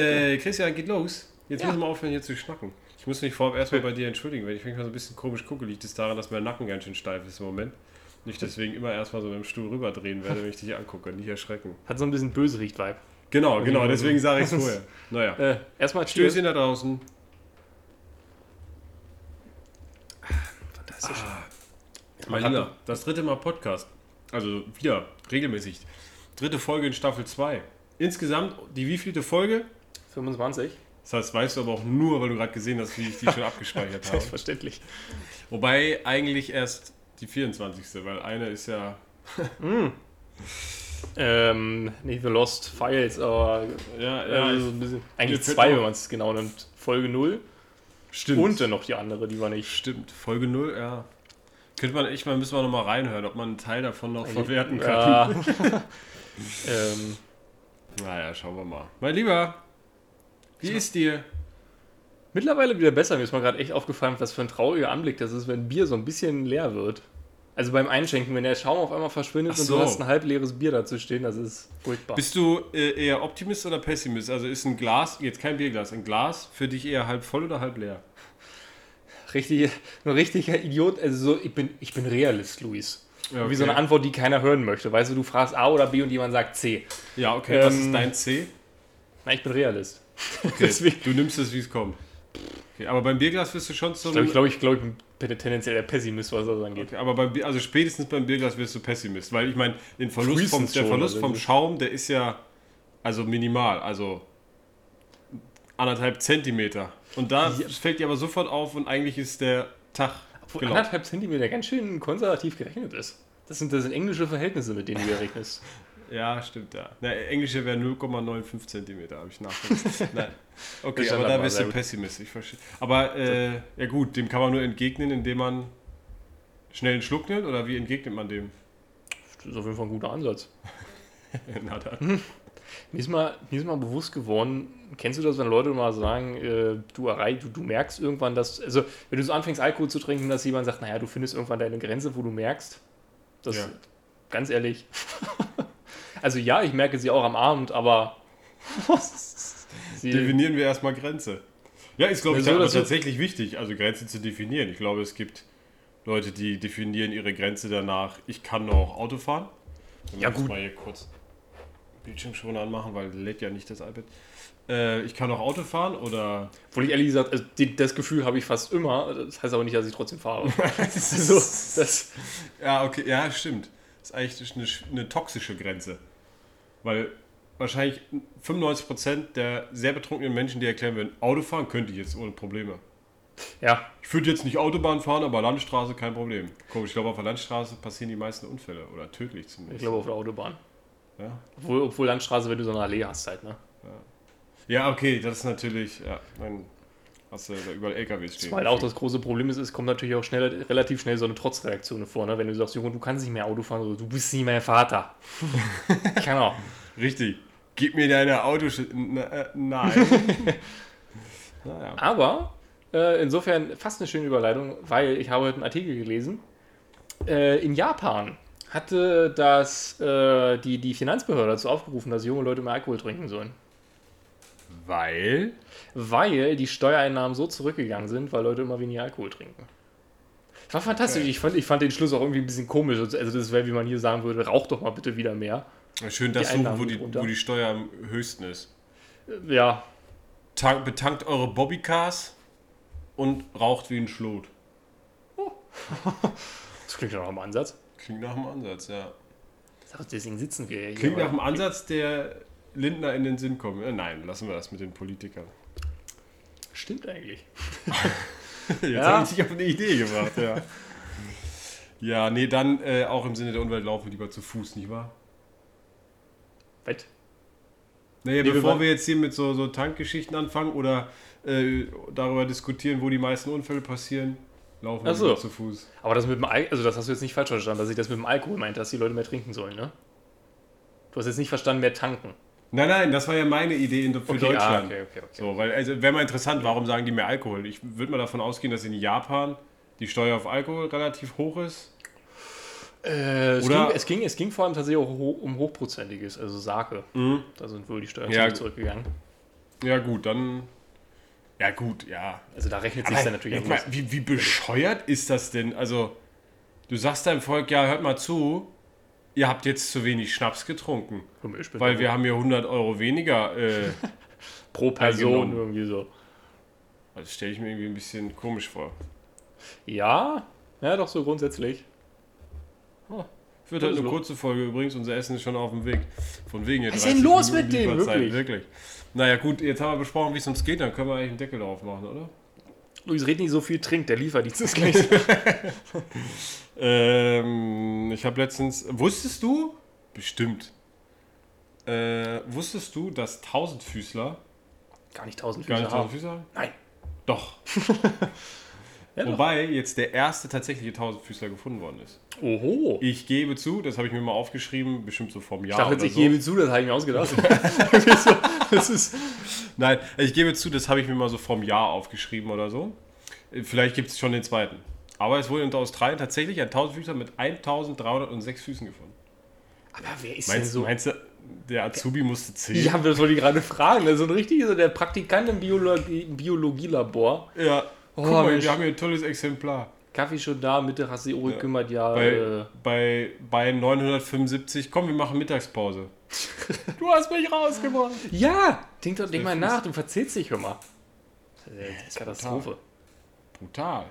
Äh, Christian, geht los. Jetzt Ja. müssen wir aufhören, hier zu schnacken. Ich muss mich vorab erstmal bei dir entschuldigen, weil ich manchmal so ein bisschen komisch gucke. Liegt es daran, dass mein Nacken ganz schön steif ist im Moment? Nicht deswegen immer erstmal so mit dem Stuhl rüberdrehen werde, wenn ich dich angucke. Nicht erschrecken. Hat so ein bisschen Bösewicht-Vibe. Genau, genau, deswegen sage ich es vorher. Naja. Äh, erstmal. Stößchen da draußen. Fantastisch. Mein hat- Lieber, das dritte Mal Podcast. Also wieder, regelmäßig. Dritte Folge in Staffel 2. Insgesamt, die wievielte Folge? 25. Das heißt, weißt du aber auch nur, weil du gerade gesehen hast, wie ich die schon abgespeichert habe. Selbstverständlich. Wobei eigentlich erst die 24. Weil eine ist ja. Ähm, nicht The Lost Files, aber Ja, äh, so ein bisschen, eigentlich zwei, wenn man es genau nimmt. Folge 0 stimmt. und dann noch die andere, die war nicht. Stimmt, Folge 0, ja. Könnte man echt mal, müssen wir nochmal reinhören, ob man einen Teil davon noch verwerten kann. Ja. ähm, Naja, schauen wir mal. Mein Lieber, wie ist dir? mittlerweile wieder besser. Mir ist mal gerade echt aufgefallen, was für ein trauriger Anblick das ist, wenn Bier so ein bisschen leer wird. Also beim Einschenken, wenn der Schaum auf einmal verschwindet Ach und so. du hast ein halbleeres Bier dazu stehen, das ist furchtbar. Bist du äh, eher Optimist oder Pessimist? Also ist ein Glas, jetzt kein Bierglas, ein Glas für dich eher halb voll oder halb leer? richtig, ein richtiger Idiot. Also so, ich bin, ich bin Realist, Luis. Ja, Wie so eine Antwort, die keiner hören möchte. Weißt du, du fragst A oder B und jemand sagt C. Ja, okay, was Ähm, ist dein C? Na, ich bin Realist. Okay, deswegen- du nimmst es, wie es kommt. Okay, aber beim Bierglas wirst du schon so. Ich glaube, ich, glaub, ich, glaub, ich bin tendenziell der Pessimist, was das angeht. Okay, aber beim, also spätestens beim Bierglas wirst du Pessimist, weil ich meine, den Verlust vom, der schon, Verlust also vom Schaum, der ist ja also minimal, also anderthalb Zentimeter. Und da Ja. fällt dir aber sofort auf und eigentlich ist der Tag Obwohl gelaufen. anderthalb Zentimeter ganz schön konservativ gerechnet ist. Das sind, das sind englische Verhältnisse, mit denen du rechnest. Ja, stimmt, ja. Na, Englische wäre 0,95 Zentimeter, habe ich nachgedacht. Nein. Okay, aber da bist du gut. Pessimist, ich verstehe. Aber äh, ja gut, dem kann man nur entgegnen, indem man schnell einen Schluck nimmt, oder wie entgegnet man dem? Das ist auf jeden Fall ein guter Ansatz. Na dann. Mir ist mal, mir ist mal bewusst geworden, kennst du das, wenn Leute mal sagen, äh, du, erreich, du, du merkst irgendwann, dass, also wenn du so anfängst Alkohol zu trinken, dass jemand sagt, naja, du findest irgendwann deine Grenze, wo du merkst, das, Ja. ganz ehrlich, also ja, ich merke sie auch am Abend, aber sie, Definieren wir erstmal Grenze. Ja, ist glaube ich so so. tatsächlich wichtig, also Grenze zu definieren. Ich glaube, es gibt Leute, die definieren ihre Grenze danach, ich kann noch Auto fahren. Ich Ja, muss gut. mal hier kurz Bildschirmschoner anmachen, weil lädt ja nicht das iPad. Äh, ich kann noch Auto fahren oder Obwohl ich ehrlich gesagt, also die, das Gefühl habe ich fast immer, das heißt aber nicht, dass ich trotzdem fahre. also, das, Ja, okay, ja, stimmt. Das ist eigentlich eine, eine toxische Grenze. Weil wahrscheinlich 95% der sehr betrunkenen Menschen, die erklären würden, Autofahren könnte ich jetzt ohne Probleme. ja, Ich würde jetzt nicht Autobahn fahren, aber Landstraße kein Problem. Komisch, ich glaube, auf der Landstraße passieren die meisten Unfälle oder tödlich ich zumindest. glaube auf der Autobahn. Ja? Obwohl, obwohl Landstraße, wenn du so eine Allee hast halt, ne? ja, okay, das ist natürlich, ja, dann hast du da überall LKWs stehen. Weil auch das große Problem ist, es kommt natürlich auch schnell, relativ schnell so eine Trotzreaktion vor, ne? Wenn du sagst, Junge, du kannst nicht mehr Auto fahren, so, du bist nicht mein Vater. ich kann auch. Richtig. Gib mir deine Autosch... Na, äh, nein. naja. Aber äh, insofern fast eine schöne Überleitung, weil ich habe heute einen Artikel gelesen. Äh, in Japan hatte das, äh, die, die Finanzbehörde dazu aufgerufen, dass junge Leute mehr Alkohol trinken sollen. Weil? Weil die Steuereinnahmen so zurückgegangen sind, weil Leute immer weniger Alkohol trinken. Das war fantastisch. Okay. Ich, fand, ich fand den Schluss auch irgendwie ein bisschen komisch. Also das wäre, wie man hier sagen würde, rauch doch mal bitte wieder mehr. Schön das Die suchen, wo die, wo die Steuer am höchsten ist. Äh, Ja, Tank, betankt eure Bobbycars und raucht wie ein Schlot. das klingt nach einem Ansatz. Klingt nach dem Ansatz, ja. Deswegen sitzen wir hier. Klingt nach dem Ansatz, der Lindner in den Sinn kommt. Äh, nein, lassen wir das mit den Politikern. Stimmt eigentlich. Jetzt Ja. habe ich dich auf eine Idee gebracht, ja. Ja, nee, dann äh, auch im Sinne der Umwelt laufen wir lieber zu Fuß, nicht wahr? Wett. Naja, Nee, wir bevor wollen- wir jetzt hier mit so, so Tankgeschichten anfangen oder äh, darüber diskutieren, wo die meisten Unfälle passieren, laufen wir so. lieber zu Fuß. Aber das mit dem Al also das hast du jetzt nicht falsch verstanden, dass ich das mit dem Alkohol meinte, dass die Leute mehr trinken sollen, ne? Du hast jetzt nicht verstanden, mehr tanken. Nein, nein, das war ja meine Idee in, für Okay, Deutschland. ah, okay, okay, okay. So, weil, also wäre mal interessant, warum sagen die mehr Alkohol? Ich würde mal davon ausgehen, dass in Japan die Steuer auf Alkohol relativ hoch ist. Äh, es, Oder- ging, es, ging, es ging vor allem tatsächlich auch um hochprozentiges, also Sake. Da sind wohl die Steuern Ja, zurückgegangen. Ja, gut, dann. Ja, gut, ja. Also da rechnet sich dann natürlich los. wie, wie bescheuert ist das denn? Also, du sagst deinem Volk, ja, hört mal zu, ihr habt jetzt zu wenig Schnaps getrunken. Komisch, Weil wir haben hier 100 Euro weniger. Äh, pro Person irgendwie so. das stelle ich mir irgendwie ein bisschen komisch vor. Ja, ja, doch so grundsätzlich. Wird halt eine los? kurze Folge übrigens, unser Essen ist schon auf dem Weg. Von wegen hier Was ist denn 30 los Minuten mit dem, wirklich? wirklich? Naja, gut, jetzt haben wir besprochen, wie es uns geht, dann können wir eigentlich einen Deckel drauf machen, oder? Luis, red nicht so viel, trinkt, der Lieferdienst ist gleich. Ähm, ich habe letztens. Wusstest du? Bestimmt. Äh, wusstest du, dass Tausendfüßler Gar nicht tausend gar nicht. Tausendfüßler haben? Nein. Doch. Ja, doch. Wobei jetzt der erste tatsächliche Tausendfüßler gefunden worden ist. Oho. Ich gebe zu, das habe ich mir mal aufgeschrieben, bestimmt so vom Ich Jahr. dachte jetzt, oder ich so. gebe zu, das habe ich mir ausgedacht. Das ist, Nein, ich gebe zu, das habe ich mir mal so vom Jahr aufgeschrieben oder so. Vielleicht gibt es schon den zweiten. Aber es wurde in Australien tatsächlich ein Tausendfüßler mit 1306 Füßen gefunden. aber wer ist Meinst, denn so? meinst du, der Azubi musste zählen? Ja, das wollte ich gerade fragen. Das ist so ein richtig, so der Praktikant im Biologie, Biologielabor. Ja. Oh, Guck mal, Mensch. wir haben hier ein tolles Exemplar. Kaffee schon da, Mitte hast du dich auch gekümmert, ja. Bei, Äh, bei, bei 975, komm, wir machen Mittagspause. du hast mich rausgebracht. ja, denk, doch, denk mal nach, du verzählst dich, hör mal. Das ist eine Katastrophe. Brutal.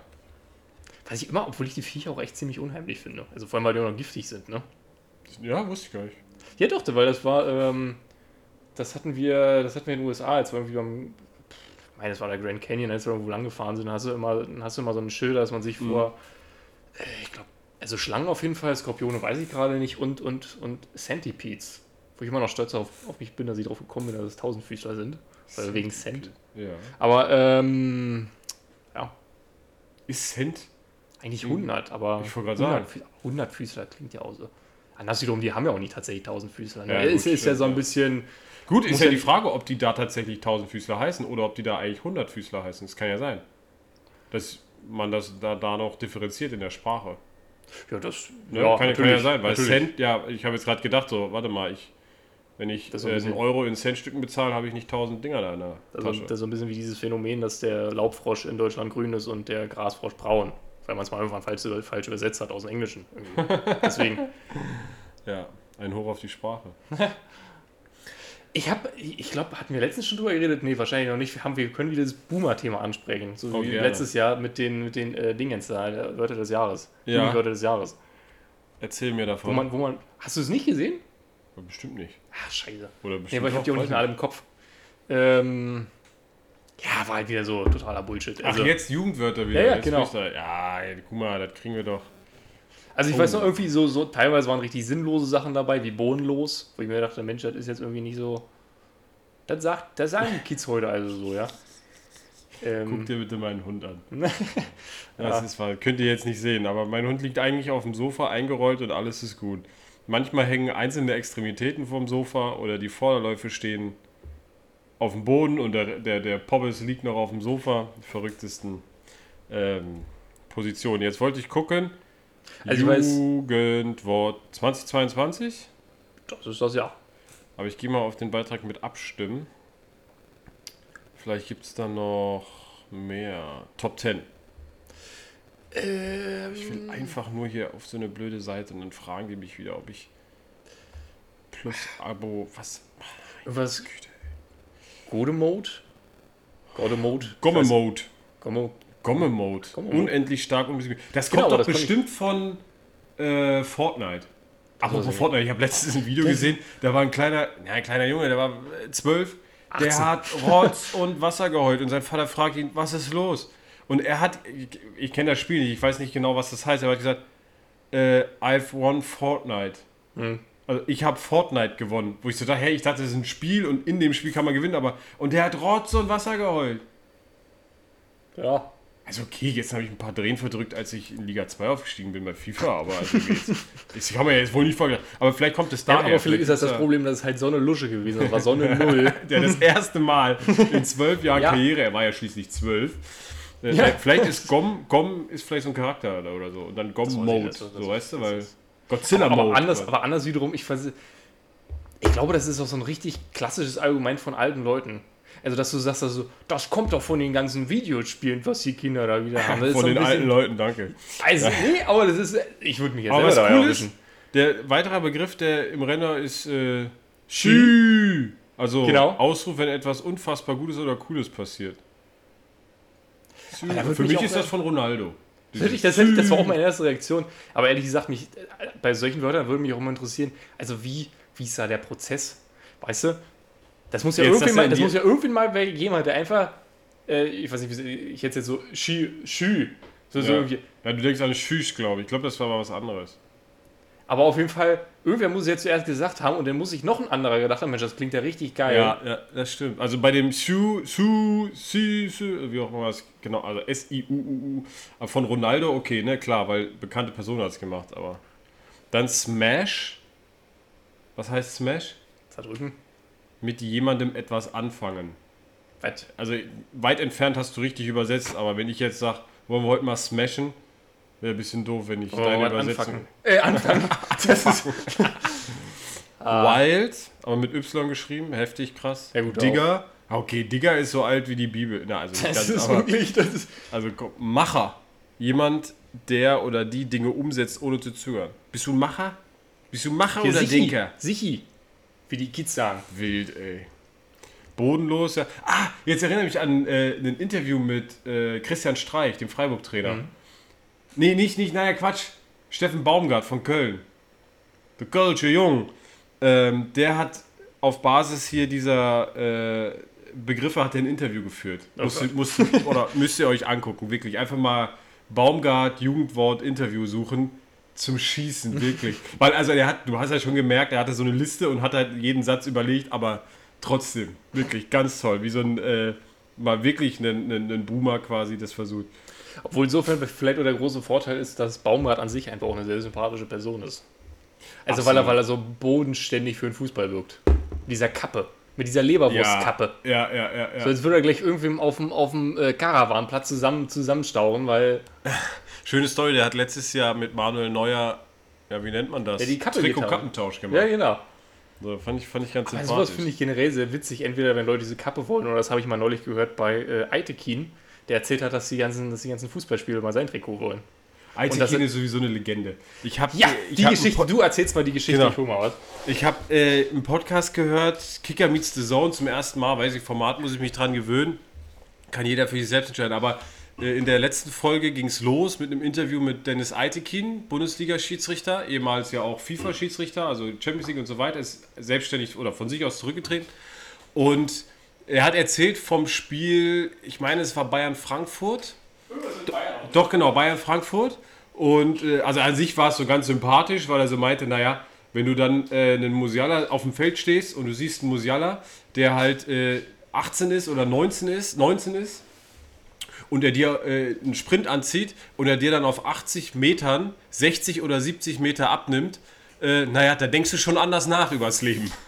Was ich immer, obwohl ich die Viecher auch echt ziemlich unheimlich finde. Also vor allem, weil die auch noch giftig sind, ne? Ja, wusste ich gar nicht. Ja, doch, weil das war, ähm, das hatten wir, das hatten wir in den USA, als wir irgendwie beim, ich meine, das war der Grand Canyon, als wir irgendwo lang gefahren sind, hast du immer, hast du immer so ein Schild, dass man sich vor, äh, ich glaube, also Schlangen auf jeden Fall, Skorpione weiß ich gerade nicht und, und, und Centipedes. Wo ich immer noch stolz auf, auf mich bin, dass ich drauf gekommen bin, dass es Tausendfüßler sind. Weil wegen Cent. Ja. Aber, ähm, ja, Ist Cent? Eigentlich 100, aber Ich wollte gerade sagen. 100, Fü- 100 Füßler klingt ja auch so. Anders wiederum, die haben ja auch nicht tatsächlich 1000 Füßler. Ne? Ja, ist, gut, ist ja so ein ja. bisschen, Gut, ist ja ja die Frage, ob die da tatsächlich Tausendfüßler heißen oder ob die da eigentlich Hundertfüßler heißen. Das kann ja sein. Dass man das da, da noch differenziert in der Sprache. ja, das Ne? kann, kann ja sein, weil natürlich. Cent, ja, ich habe jetzt gerade gedacht, so, warte mal, ich, wenn ich Das ist äh, ein einen Euro in Centstücken bezahle, habe ich nicht tausend Dinger da in der Also, Tasche. das ist so ein bisschen wie dieses Phänomen, dass der Laubfrosch in Deutschland grün ist und der Grasfrosch braun. Weil man es mal irgendwann falsch, falsch übersetzt hat aus dem Englischen. irgendwie. Deswegen. Ja, ein Hoch auf die Sprache. Ich habe, ich glaube, hatten wir letztens schon drüber geredet? Nee, wahrscheinlich noch nicht. Wir, haben, wir können wieder das Boomer-Thema ansprechen. So Oh, wie gerne. letztes Jahr mit den, mit den äh, Dingens da, der Wörter des Jahres. Ja. Wörter des Jahres. Erzähl mir Wo davon. man, wo man, hast du es nicht gesehen? Bestimmt nicht. Ah, scheiße. Oder Nee, bestimmt aber ich habe die auch nicht mehr alle im Kopf. Ähm, ja, war halt wieder so totaler Bullshit. Ach, Also, jetzt Jugendwörter wieder. Ja, ja, Jetzt genau. Da, ja, guck mal, das kriegen wir doch. also ich Oh. weiß noch irgendwie so, so, teilweise waren richtig sinnlose Sachen dabei, wie bodenlos, wo ich mir dachte, Mensch, das ist jetzt irgendwie nicht so. Das, sagt, das sagen die Kids heute also so, ja. Ähm, Guck dir bitte meinen Hund an. Ja. Das ist wahr. Könnt ihr jetzt nicht sehen, aber mein Hund liegt eigentlich auf dem Sofa eingerollt und alles ist gut. Manchmal hängen einzelne Extremitäten vom Sofa oder die Vorderläufe stehen auf dem Boden und der, der, der Pobbes liegt noch auf dem Sofa. Die verrücktesten ähm, Positionen. Jetzt wollte ich gucken. Also Jugendwort 2022. das ist das ja. Aber ich gehe mal auf den Beitrag mit abstimmen. Vielleicht gibt es da noch mehr. Top 10. Ähm, Ich will einfach nur hier auf so eine blöde Seite und dann fragen die mich wieder, ob ich plus Abo, was? was? Godemode? Godemode? Gomme-Mode. Gomme. Gomme-Mode. Gomme-Mode. Unendlich stark und Das Genau, kommt doch das bestimmt von äh, Fortnite. Apropos Also, Fortnite, ich habe letztens ein Video gesehen, da war ein kleiner, ja, ein kleiner Junge, der war äh, zwölf, der 18. hat Rotz und Wasser geheult und sein Vater fragt ihn, was ist los? Und er hat, ich, ich kenne das Spiel nicht, ich weiß nicht genau, was das heißt, er hat gesagt, äh, I've won Fortnite. Hm. Also ich habe Fortnite gewonnen, wo ich so dachte, hey, ich dachte, das ist ein Spiel und in dem Spiel kann man gewinnen, aber und der hat Rotz und Wasser geheult. Ja. Also okay, jetzt habe ich ein paar Drehen verdrückt, als ich in Liga 2 aufgestiegen bin bei FIFA, aber also jetzt, das kann man ja jetzt wohl nicht vorstellen. Aber vielleicht kommt es ja daher. aber vielleicht ist das das Problem, dass es halt Sonne Lusche gewesen ist. Das war Sonne Null. Der das erste Mal in zwölf Jahren Ja. Karriere, er war ja schließlich zwölf. Äh, Ja. Vielleicht ist Gom, Gom ist vielleicht so ein Charakter oder, oder so. Und dann ich Gom-Mode, so weißt du, weil ist- Godzilla-Mode. aber, anders, aber anders wiederum, ich Ich glaube, das ist auch so ein richtig klassisches Argument von alten Leuten. Also, dass du sagst, also, das kommt doch von den ganzen Videospielen, was die Kinder da wieder haben. Von den bisschen- alten Leuten, danke. Also, nee, aber das ist. Ich würde mich jetzt Aber selber cool ist, der weitere Begriff, der im Renner ist äh, Schü. Also Genau. Ausruf, wenn etwas unfassbar Gutes oder Cooles passiert. Für mich ist das von Ronaldo. Wirklich, das, hätte das war auch meine erste Reaktion. Aber ehrlich gesagt, mich, bei solchen Wörtern würde mich auch immer interessieren, also wie, wie ist da der Prozess? Weißt du? Das muss ja Jetzt, irgendwie mal, das muss ja irgendwie mal jemand, der einfach, äh, ich weiß nicht, ich hätte jetzt so Schü, Schü, so, so Ja. irgendwie. ja, du denkst an Schüch, glaube ich. Ich glaube, das war mal was anderes. Aber auf jeden Fall, irgendwer muss es ja zuerst gesagt haben und dann muss sich noch ein anderer gedacht haben, Mensch, das klingt ja richtig geil. Ja, ja, das stimmt. Also bei dem Shu, Shu, Si, Su, wie auch immer das, genau, also S-I-U-U-U, von Ronaldo, okay, ne, klar, weil bekannte Person hat es gemacht, aber dann Smash, was heißt Smash? Zerdrücken. Mit jemandem etwas anfangen. Was? Also weit entfernt hast du richtig übersetzt, aber wenn ich jetzt sage, wollen wir heute mal smashen, wäre ein bisschen doof, wenn ich wir deine Übersetzung... Äh, anfangen. Das ist, Wild, aber mit Y geschrieben, heftig krass. Ja, gut, Digger, Ah, okay, Digger ist so alt wie die Bibel. Na, also das ganz, ist aber, wirklich, das ist, also Macher. Jemand, der oder die Dinge umsetzt, ohne zu zögern. Bist du ein Macher? Bist du Macher Hier, oder Sichi. Denker? Sichi. Wie die Kids sagen. Wild, ey. Bodenlos, ja. Ah, jetzt erinnere ich mich an äh, ein Interview mit äh, Christian Streich, dem Freiburg-Trainer. Mhm. Nee, nicht, nicht, naja, Quatsch. Steffen Baumgart von Köln. Der Kölsche Jung. Ähm, der hat auf Basis hier dieser äh, Begriffe hat er ein Interview geführt. Oh Musst, musst, oder müsst ihr euch angucken, wirklich. Einfach mal Baumgart, Jugendwort, Interview suchen. Zum Schießen, wirklich. Weil, also, er hat, du hast ja schon gemerkt, er hatte so eine Liste und hat halt jeden Satz überlegt, aber trotzdem, wirklich ganz toll. Wie so ein, äh, mal wirklich ein, ein, ein Boomer quasi das versucht. Obwohl insofern vielleicht auch der große Vorteil ist, dass Baumgart an sich einfach auch eine sehr sympathische Person ist. Also weil er, weil er so bodenständig für den Fußball wirkt. Mit dieser Kappe. Mit dieser Leberwurstkappe. Ja, ja, ja, ja. ja. So als würde er gleich irgendwem auf dem, auf dem äh, Karawanplatz zusammen, zusammenstauchen, weil Schöne Story, der hat letztes Jahr mit Manuel Neuer, ja, wie nennt man das? Ja, die Kappe Trick- und. Kappentausch gemacht. Ja, genau. So, fand, ich, fand ich ganz Aber sowas sympathisch. finde ich generell sehr witzig. Entweder wenn Leute diese Kappe wollen, oder das habe ich mal neulich gehört bei äh, Aitekin, der erzählt hat, dass die ganzen, dass die ganzen Fußballspieler mal sein Trikot wollen. und das Aitekin sind- ist sowieso eine Legende. Ich habe Ja, ich die hab Geschichte, du erzählst mal die Geschichte, Genau. ich hol mal was. Ich habe äh, einen Podcast gehört, Kicker meets the Zone zum ersten Mal, weiß ich, Format muss ich mich dran gewöhnen. Kann jeder für sich selbst entscheiden. Aber äh, in der letzten Folge ging es los mit einem Interview mit Dennis Eitekin, Bundesliga-Schiedsrichter, ehemals ja auch FIFA-Schiedsrichter, also Champions League und so weiter, ist selbstständig oder von sich aus zurückgetreten. Und er hat erzählt vom Spiel, ich meine, es war Bayern-Frankfurt. Doch, genau, Bayern-Frankfurt. Und äh, also an sich war es so ganz sympathisch, weil er so meinte, naja, wenn du dann äh, einen Musiala auf dem Feld stehst und du siehst einen Musiala, der halt äh, 18 ist oder 19 ist, 19 ist, und er dir äh, einen Sprint anzieht und er dir dann auf 80 Metern 60 oder 70 Meter abnimmt, äh, naja, da denkst du schon anders nach übers Leben.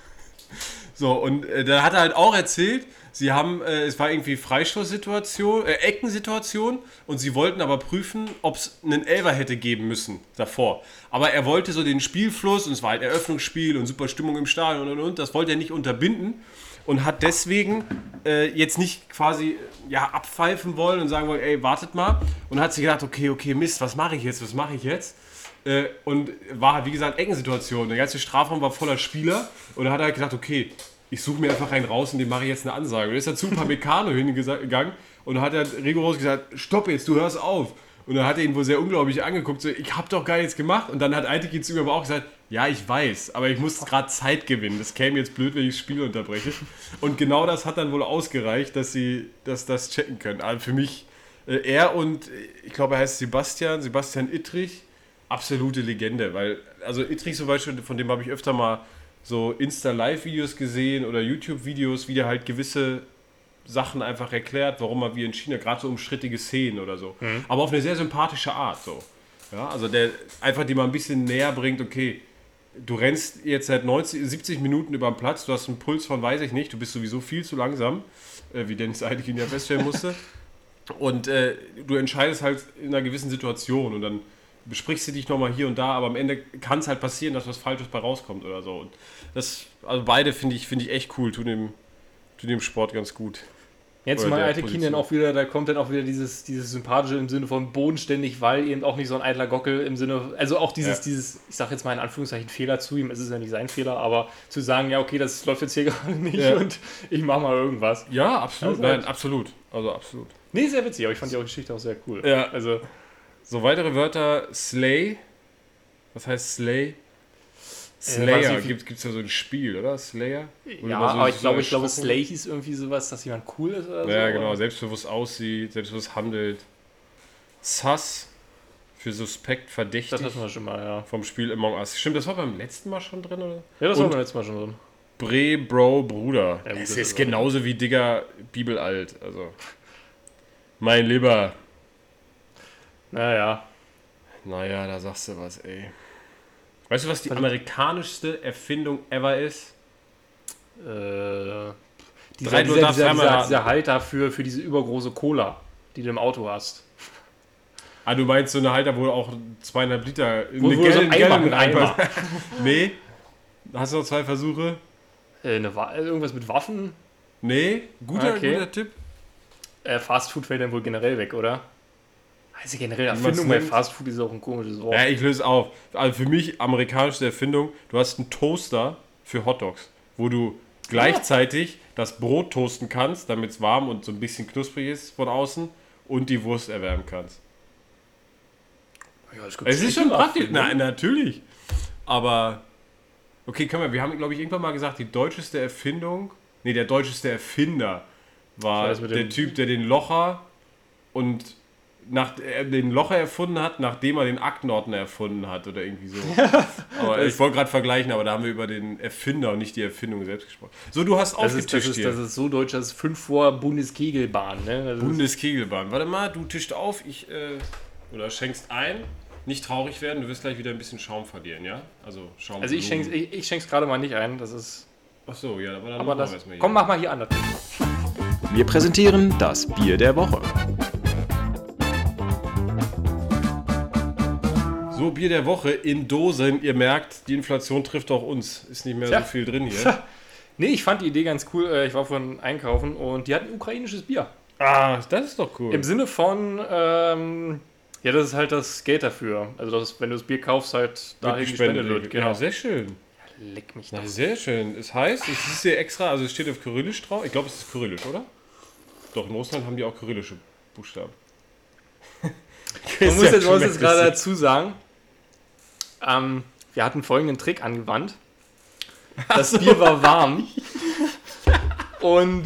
So, und äh, da hat er halt auch erzählt, sie haben, äh, es war irgendwie Freistoßsituation, äh, Eckensituation und sie wollten aber prüfen, ob es einen Elver hätte geben müssen davor. Aber er wollte so den Spielfluss und es war halt Eröffnungsspiel und super Stimmung im Stadion und und und, das wollte er nicht unterbinden und hat deswegen äh, jetzt nicht quasi ja, abpfeifen wollen und sagen wollen, ey, wartet mal. Und hat sich gedacht, okay, okay, Mist, was mache ich jetzt, was mache ich jetzt? Äh, und war, wie gesagt, Eckensituation. Der ganze Strafraum war voller Spieler und er hat halt gedacht, okay, ich suche mir einfach einen raus und dem mache ich jetzt eine Ansage. Und ist er zu Pamecano hingegangen und hat er rigoros gesagt, stopp jetzt, du hörst auf. Und dann hat er ihn wohl sehr unglaublich angeguckt, so, ich habe doch gar nichts gemacht. Und dann hat Eitekin zu ihm aber auch gesagt, ja, ich weiß, aber ich muss gerade Zeit gewinnen. Das käme jetzt blöd, wenn ich das Spiel unterbreche. Und genau das hat dann wohl ausgereicht, dass sie dass das checken können. Also für mich, äh, er und, äh, ich glaube, er heißt Sebastian, Sebastian Ittrich, absolute Legende. Weil, also Ittrich zum Beispiel, von dem habe ich öfter mal so Insta-Live-Videos gesehen oder YouTube-Videos, wie der halt gewisse Sachen einfach erklärt, warum er wie in China, gerade so umstrittige Szenen oder so. Aber auf eine sehr sympathische Art so. Ja, also der einfach die mal ein bisschen näher bringt, okay, du rennst jetzt seit 90, 70 Minuten über den Platz, du hast einen Puls von, weiß ich nicht, du bist sowieso viel zu langsam, äh, wie Dennis Eitekin ja feststellen musste. Und äh, du entscheidest halt in einer gewissen Situation und dann besprichst du dich nochmal hier und da, aber am Ende kann es halt passieren, dass was Falsches bei rauskommt oder so. Und das, also beide finde ich, finde ich echt cool, tun dem, tun dem Sport ganz gut. Jetzt mal alte Position. Kindern auch wieder, da kommt dann auch wieder dieses, dieses Sympathische im Sinne von bodenständig, weil eben auch nicht so ein eitler Gockel im Sinne, also auch dieses, Ja. dieses, ich sag jetzt mal in Anführungszeichen Fehler zu ihm, es ist ja nicht sein Fehler, aber zu sagen, ja okay, das läuft jetzt hier gerade nicht Ja. und ich mach mal irgendwas. Ja, absolut. Also Nein, absolut. Also absolut. Nee, sehr witzig, aber ich fand die Geschichte auch sehr cool. Ja. Also, So, weitere Wörter. Slay. Was heißt Slay? Weiß Slayer. wie- Gibt es ja so ein Spiel, oder? Slayer? Wo ja, so- aber ich so glaube, ich glaube, Slay hieß irgendwie sowas, dass jemand cool ist oder so. Ja, genau. oder? Selbstbewusst aussieht, selbstbewusst handelt. Sus. Für suspekt, Das verdächtig. hatten wir schon mal, ja. Vom Spiel Among Us. Stimmt, das war beim letzten Mal schon drin, oder? Ja, das war Und- beim letzten Mal schon drin. Bre, Bro, Bruder. Ja, es das ist ist genauso wie Digger Bibelalt. Also. Mein Lieber. Naja. Naja, da sagst du was, ey. Weißt du, was die amerikanischste Erfindung ever ist? Äh, Drei, dieser, du dieser, dieser, dieser, dieser Halter für, für diese übergroße Cola, die du im Auto hast. Ah, du meinst so eine Halter, wo auch zweieinhalb Liter Wo- eine wo so ein Gallon- Eimer, Gallon Eimer. nee. Hast du noch zwei Versuche? Äh, eine, Wa- irgendwas mit Waffen? Nee. Guter, Okay. guter Tipp. Äh, Fast Food fällt dann wohl generell weg, oder? Also generell Erfindung bei? Fast Food ist auch ein komisches Wort. Ja, ich löse auf. Also für mich amerikanische Erfindung, du hast einen Toaster für Hotdogs, wo du gleichzeitig das Brot toasten kannst, damit es warm und so ein bisschen knusprig ist von außen und die Wurst erwärmen kannst. Ja, das Es ist schon praktisch. Nein, natürlich. Aber, okay, können wir, wir haben, glaube ich, irgendwann mal gesagt, die deutscheste Erfindung, nee, der deutscheste Erfinder war der Typ, der den Locher und nach, er den Locher erfunden hat, nachdem er den Aktenordner erfunden hat oder irgendwie so. aber ich wollte gerade vergleichen, aber da haben wir über den Erfinder und nicht die Erfindung selbst gesprochen. So, du hast Das ist, das, aufgetischt ist, das ist so deutsch, das ist 5 vor Bundeskegelbahn. Ne? Das Bundeskegelbahn. Warte mal, du tischt auf, ich äh, oder schenkst ein. Nicht traurig werden, du wirst gleich wieder ein bisschen Schaum verlieren, ja? Also Schaum. also ich schenk's, ich, ich schenk's gerade mal nicht ein. Das ist. Ach so, ja, aber dann Aber machen das. wir erstmal hier. Komm, mach mal hier an. Wir präsentieren das Bier der Woche. So, Bier der Woche in Dosen. Ihr merkt, die Inflation trifft auch uns. Ist nicht mehr Tja. so viel drin hier. Nee, ich fand die Idee ganz cool. Äh, Ich war vorhin einkaufen und die hatten ukrainisches Bier. ah, das ist doch cool. Im Sinne von, ähm, ja, das ist halt das Geld dafür. Also, das, wenn du das Bier kaufst, halt dahin gespendet wird. Genau, Genau. sehr schön. Leck mich Na, sehr schön. Es heißt, es ist hier extra, also es steht auf Kyrillisch drauf. Ich glaube, es ist Kyrillisch, oder? Doch, in Russland haben die auch kyrillische Buchstaben. Man muss jetzt, man muss jetzt gerade dazu sagen, ähm, wir hatten folgenden Trick angewandt. Das Bier war warm. und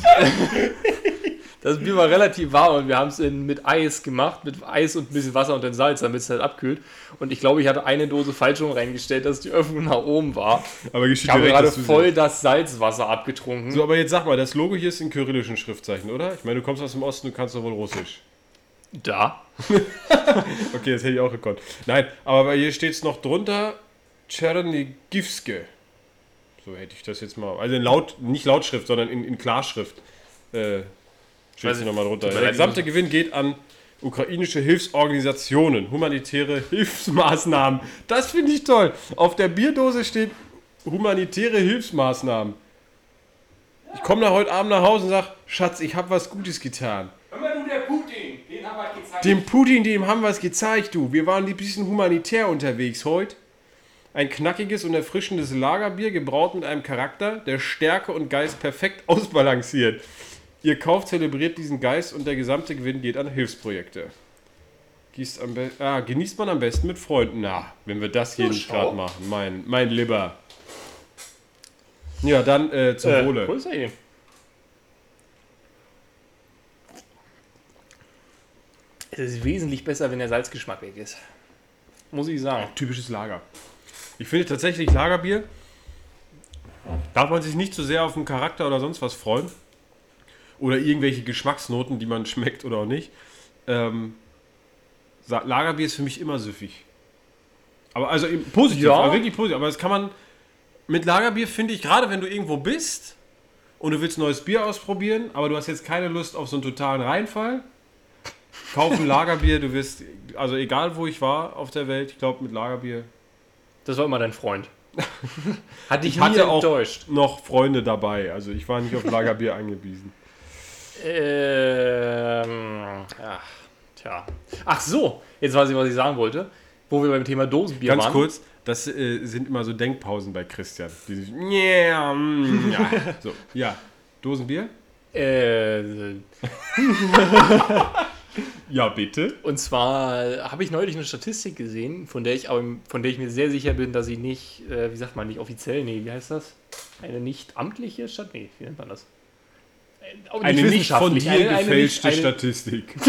das Bier war relativ warm und wir haben es mit Eis gemacht, mit Eis und ein bisschen Wasser und dann Salz, damit es halt abkühlt. Und ich glaube, ich hatte eine Dose falsch rum reingestellt, dass die Öffnung nach oben war. Aber Ich habe gerade voll das Salzwasser abgetrunken. So, aber jetzt sag mal, das Logo hier ist in kyrillischen Schriftzeichen, oder? Ich meine, du kommst aus dem Osten, du kannst doch wohl Russisch. Da. Okay, das hätte ich auch gekonnt. Nein, aber bei hier steht es noch drunter Tschernigivske. So hätte ich das jetzt mal. Also in laut, nicht Lautschrift, sondern in, in Klarschrift. Äh, steht es ich- nochmal drunter. Der gesamte Gewinn geht an ukrainische Hilfsorganisationen, humanitäre Hilfsmaßnahmen. Das finde ich toll. Auf der Bierdose steht humanitäre Hilfsmaßnahmen. Ich komme da heute Abend nach Hause und sage, Schatz, ich habe was Gutes getan. Hör mal, du, der Putin, den haben wir gezeigt. Dem Putin, dem haben wir es gezeigt, du. Wir waren ein bisschen humanitär unterwegs heute. Ein knackiges und erfrischendes Lagerbier, gebraut mit einem Charakter, der Stärke und Geist perfekt ausbalanciert. Ihr Kauf zelebriert diesen Geist und der gesamte Gewinn geht an Hilfsprojekte. Gießt am be ah, genießt man am besten mit Freunden. Na, wenn wir das hier Ja, nicht gerade machen. Mein, mein Lieber. Ja, dann äh, zum Äh, Wohle. wo ist er hier? Es ist wesentlich besser, wenn der Salzgeschmack weg ist. Muss ich sagen. Typisches Lager. Ich finde tatsächlich Lagerbier darf man sich nicht zu sehr auf den Charakter oder sonst was freuen. Oder irgendwelche Geschmacksnoten, die man schmeckt oder auch nicht. Ähm, Lagerbier ist für mich immer süffig. Aber also positiv, Ja. aber wirklich positiv. Aber das kann man mit Lagerbier, finde ich, gerade wenn du irgendwo bist und du willst neues Bier ausprobieren, aber du hast jetzt keine Lust auf so einen totalen Reinfall, Kauf ein Lagerbier, du wirst, also egal wo ich war auf der Welt, ich glaube mit Lagerbier. Das war immer dein Freund. Hat dich Ich nie hatte auch enttäuscht. noch Freunde dabei, also ich war nicht auf Lagerbier angewiesen. Ähm, ach, tja. Ach so, jetzt weiß ich, was ich sagen wollte. Wo wir beim Thema Dosenbier Ganz waren. kurz, das äh, sind immer so Denkpausen bei Christian. Die sich, ja, mm, ja. So, ja. Dosenbier? Äh, Ja, bitte. und zwar habe ich neulich eine Statistik gesehen, von der ich aber, von der ich mir sehr sicher bin, dass sie nicht, äh, wie sagt man, nicht offiziell, nee, wie heißt das? Eine nicht amtliche Stadt, nee, wie nennt man das? Äh, auch Eine nicht von dir eine- eine gefälschte nicht- Statistik.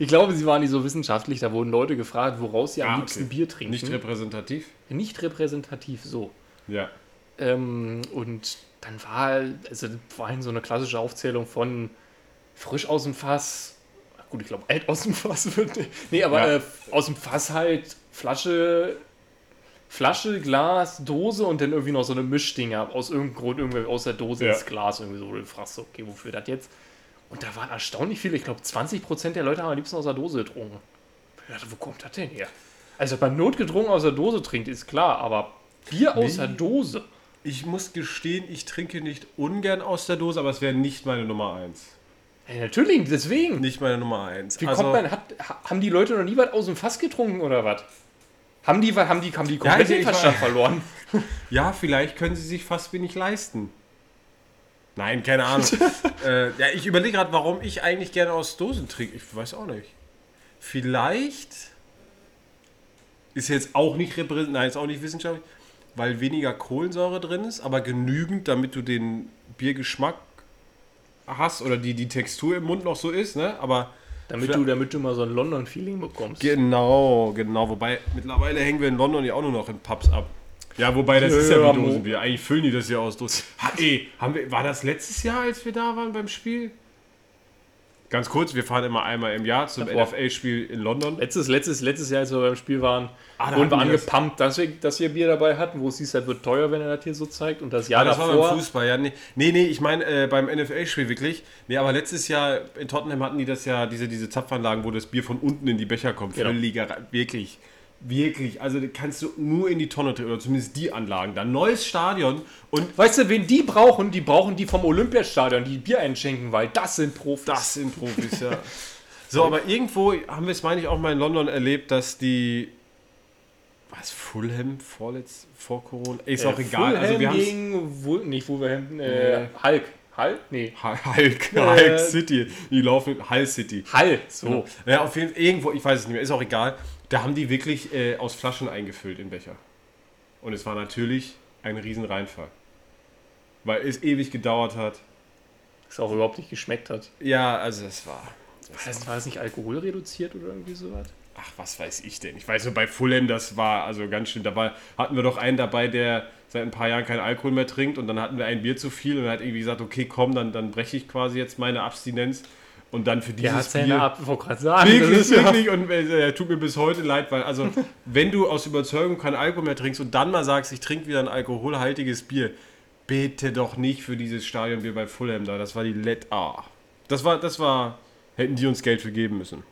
Ich glaube, sie waren nicht so wissenschaftlich, da wurden Leute gefragt, woraus sie am Ah, liebsten okay. Bier trinken. Nicht repräsentativ? nicht repräsentativ so. Ja. Ähm, und dann war, also war so eine klassische Aufzählung von frisch aus dem Fass, gut, ich glaube, alt aus dem Fass wird, nee, aber Ja. äh, aus dem Fass halt Flasche, Flasche, Glas, Dose und dann irgendwie noch so eine Mischdinger aus irgendeinem Grund irgendwie aus der Dose Ja. ins Glas irgendwie so. Du fragst so, okay, wofür das jetzt? Und da waren erstaunlich viele, ich glaube 20% der Leute haben am liebsten aus der Dose getrunken. Ich dachte, wo kommt das denn her? Also, dass man notgedrungen aus der Dose trinkt, ist klar, aber Bier aus Nee. der Dose. Ich muss gestehen, ich trinke nicht ungern aus der Dose, aber es wäre nicht meine Nummer eins. Ja, natürlich, deswegen. Nicht meine Nummer eins. Wie Also- kommt man, hat, ha- haben die Leute noch nie was aus dem Fass getrunken oder was? Haben die, haben die, haben die komplett ich- den Verstand verloren? Ja, vielleicht können sie sich fast wenig leisten. Nein, keine Ahnung. äh, ja, ich überlege gerade, warum ich eigentlich gerne aus Dosen trinke. Ich weiß auch nicht. Vielleicht ist jetzt auch nicht repräsentativ, nein, ist auch nicht wissenschaftlich, weil weniger Kohlensäure drin ist, aber genügend, damit du den Biergeschmack hast oder die, die Textur im Mund noch so ist, ne? Aber Damit du, damit du mal so ein London-Feeling bekommst. Genau, genau. Wobei, mittlerweile hängen wir in London ja auch nur noch in Pubs ab. Ja, wobei, das Ja, ist ja wie. Dosenbier. Eigentlich füllen die das ja aus Dosen. Ha, ey, haben wir, war das letztes Jahr, als wir da waren beim Spiel? Ganz kurz, wir fahren immer einmal im Jahr zum. NFL-Spiel in London. Letztes, letztes, letztes Jahr, als wir beim Spiel waren, Ah, wurden wir angepumpt, dass wir, dass wir Bier dabei hatten, wo es hieß, das wird teuer, wenn er das hier so zeigt. Und das Jahr Ja, das war davor. beim Fußball, ja. Nee, nee, nee ich meine äh, beim NFL-Spiel wirklich. Nee, aber letztes Jahr in Tottenham hatten die das ja, diese, diese Zapfanlagen, wo das Bier von unten in die Becher kommt. Genau. Völliger, wirklich. Wirklich. Also kannst du nur in die Tonne treten, oder zumindest die Anlagen. Da neues Stadion und Weißt du, wen die brauchen? Die brauchen die vom Olympiastadion, die Bier einschenken, weil das sind Profis. das sind Profis, ja. So, aber irgendwo haben wir es, meine ich, auch mal in London erlebt, dass die. Was, Fulham vorletzt, vor Corona? Ist auch egal. Also wir haben gegen, Wul- nicht Wolverhampton, äh, Hulk. Hulk? Nee. Hulk, Äh, Hulk City. Die laufen Hull City. Hull, so. Ja, auf jeden Fall, irgendwo, ich weiß es nicht mehr, ist auch egal. Da haben die wirklich äh, aus Flaschen eingefüllt in Becher. Und es war natürlich ein riesen Reinfall. Weil es ewig gedauert hat. Das auch überhaupt nicht geschmeckt hat. Ja, also es war. War das, war das nicht Alkohol reduziert oder irgendwie sowas? Ach, was weiß ich denn? Ich weiß nur, bei Fulham, das war also ganz schön. Da war, hatten wir doch einen dabei, der seit ein paar Jahren keinen Alkohol mehr trinkt. Und dann hatten wir ein Bier zu viel und er hat irgendwie gesagt, okay, komm, dann, dann breche ich quasi jetzt meine Abstinenz. Und dann für dieses Bier... ab, wollte gerade sagen. Wirklich, ist ja- wirklich. Und äh, er tut mir bis heute leid, weil, also, wenn du aus Überzeugung keinen Alkohol mehr trinkst und dann mal sagst, ich trinke wieder ein alkoholhaltiges Bier, bitte doch nicht für dieses Stadionbier bei Fulham da. Das war die Let A. Das war, das war, hätten die uns Geld für geben müssen.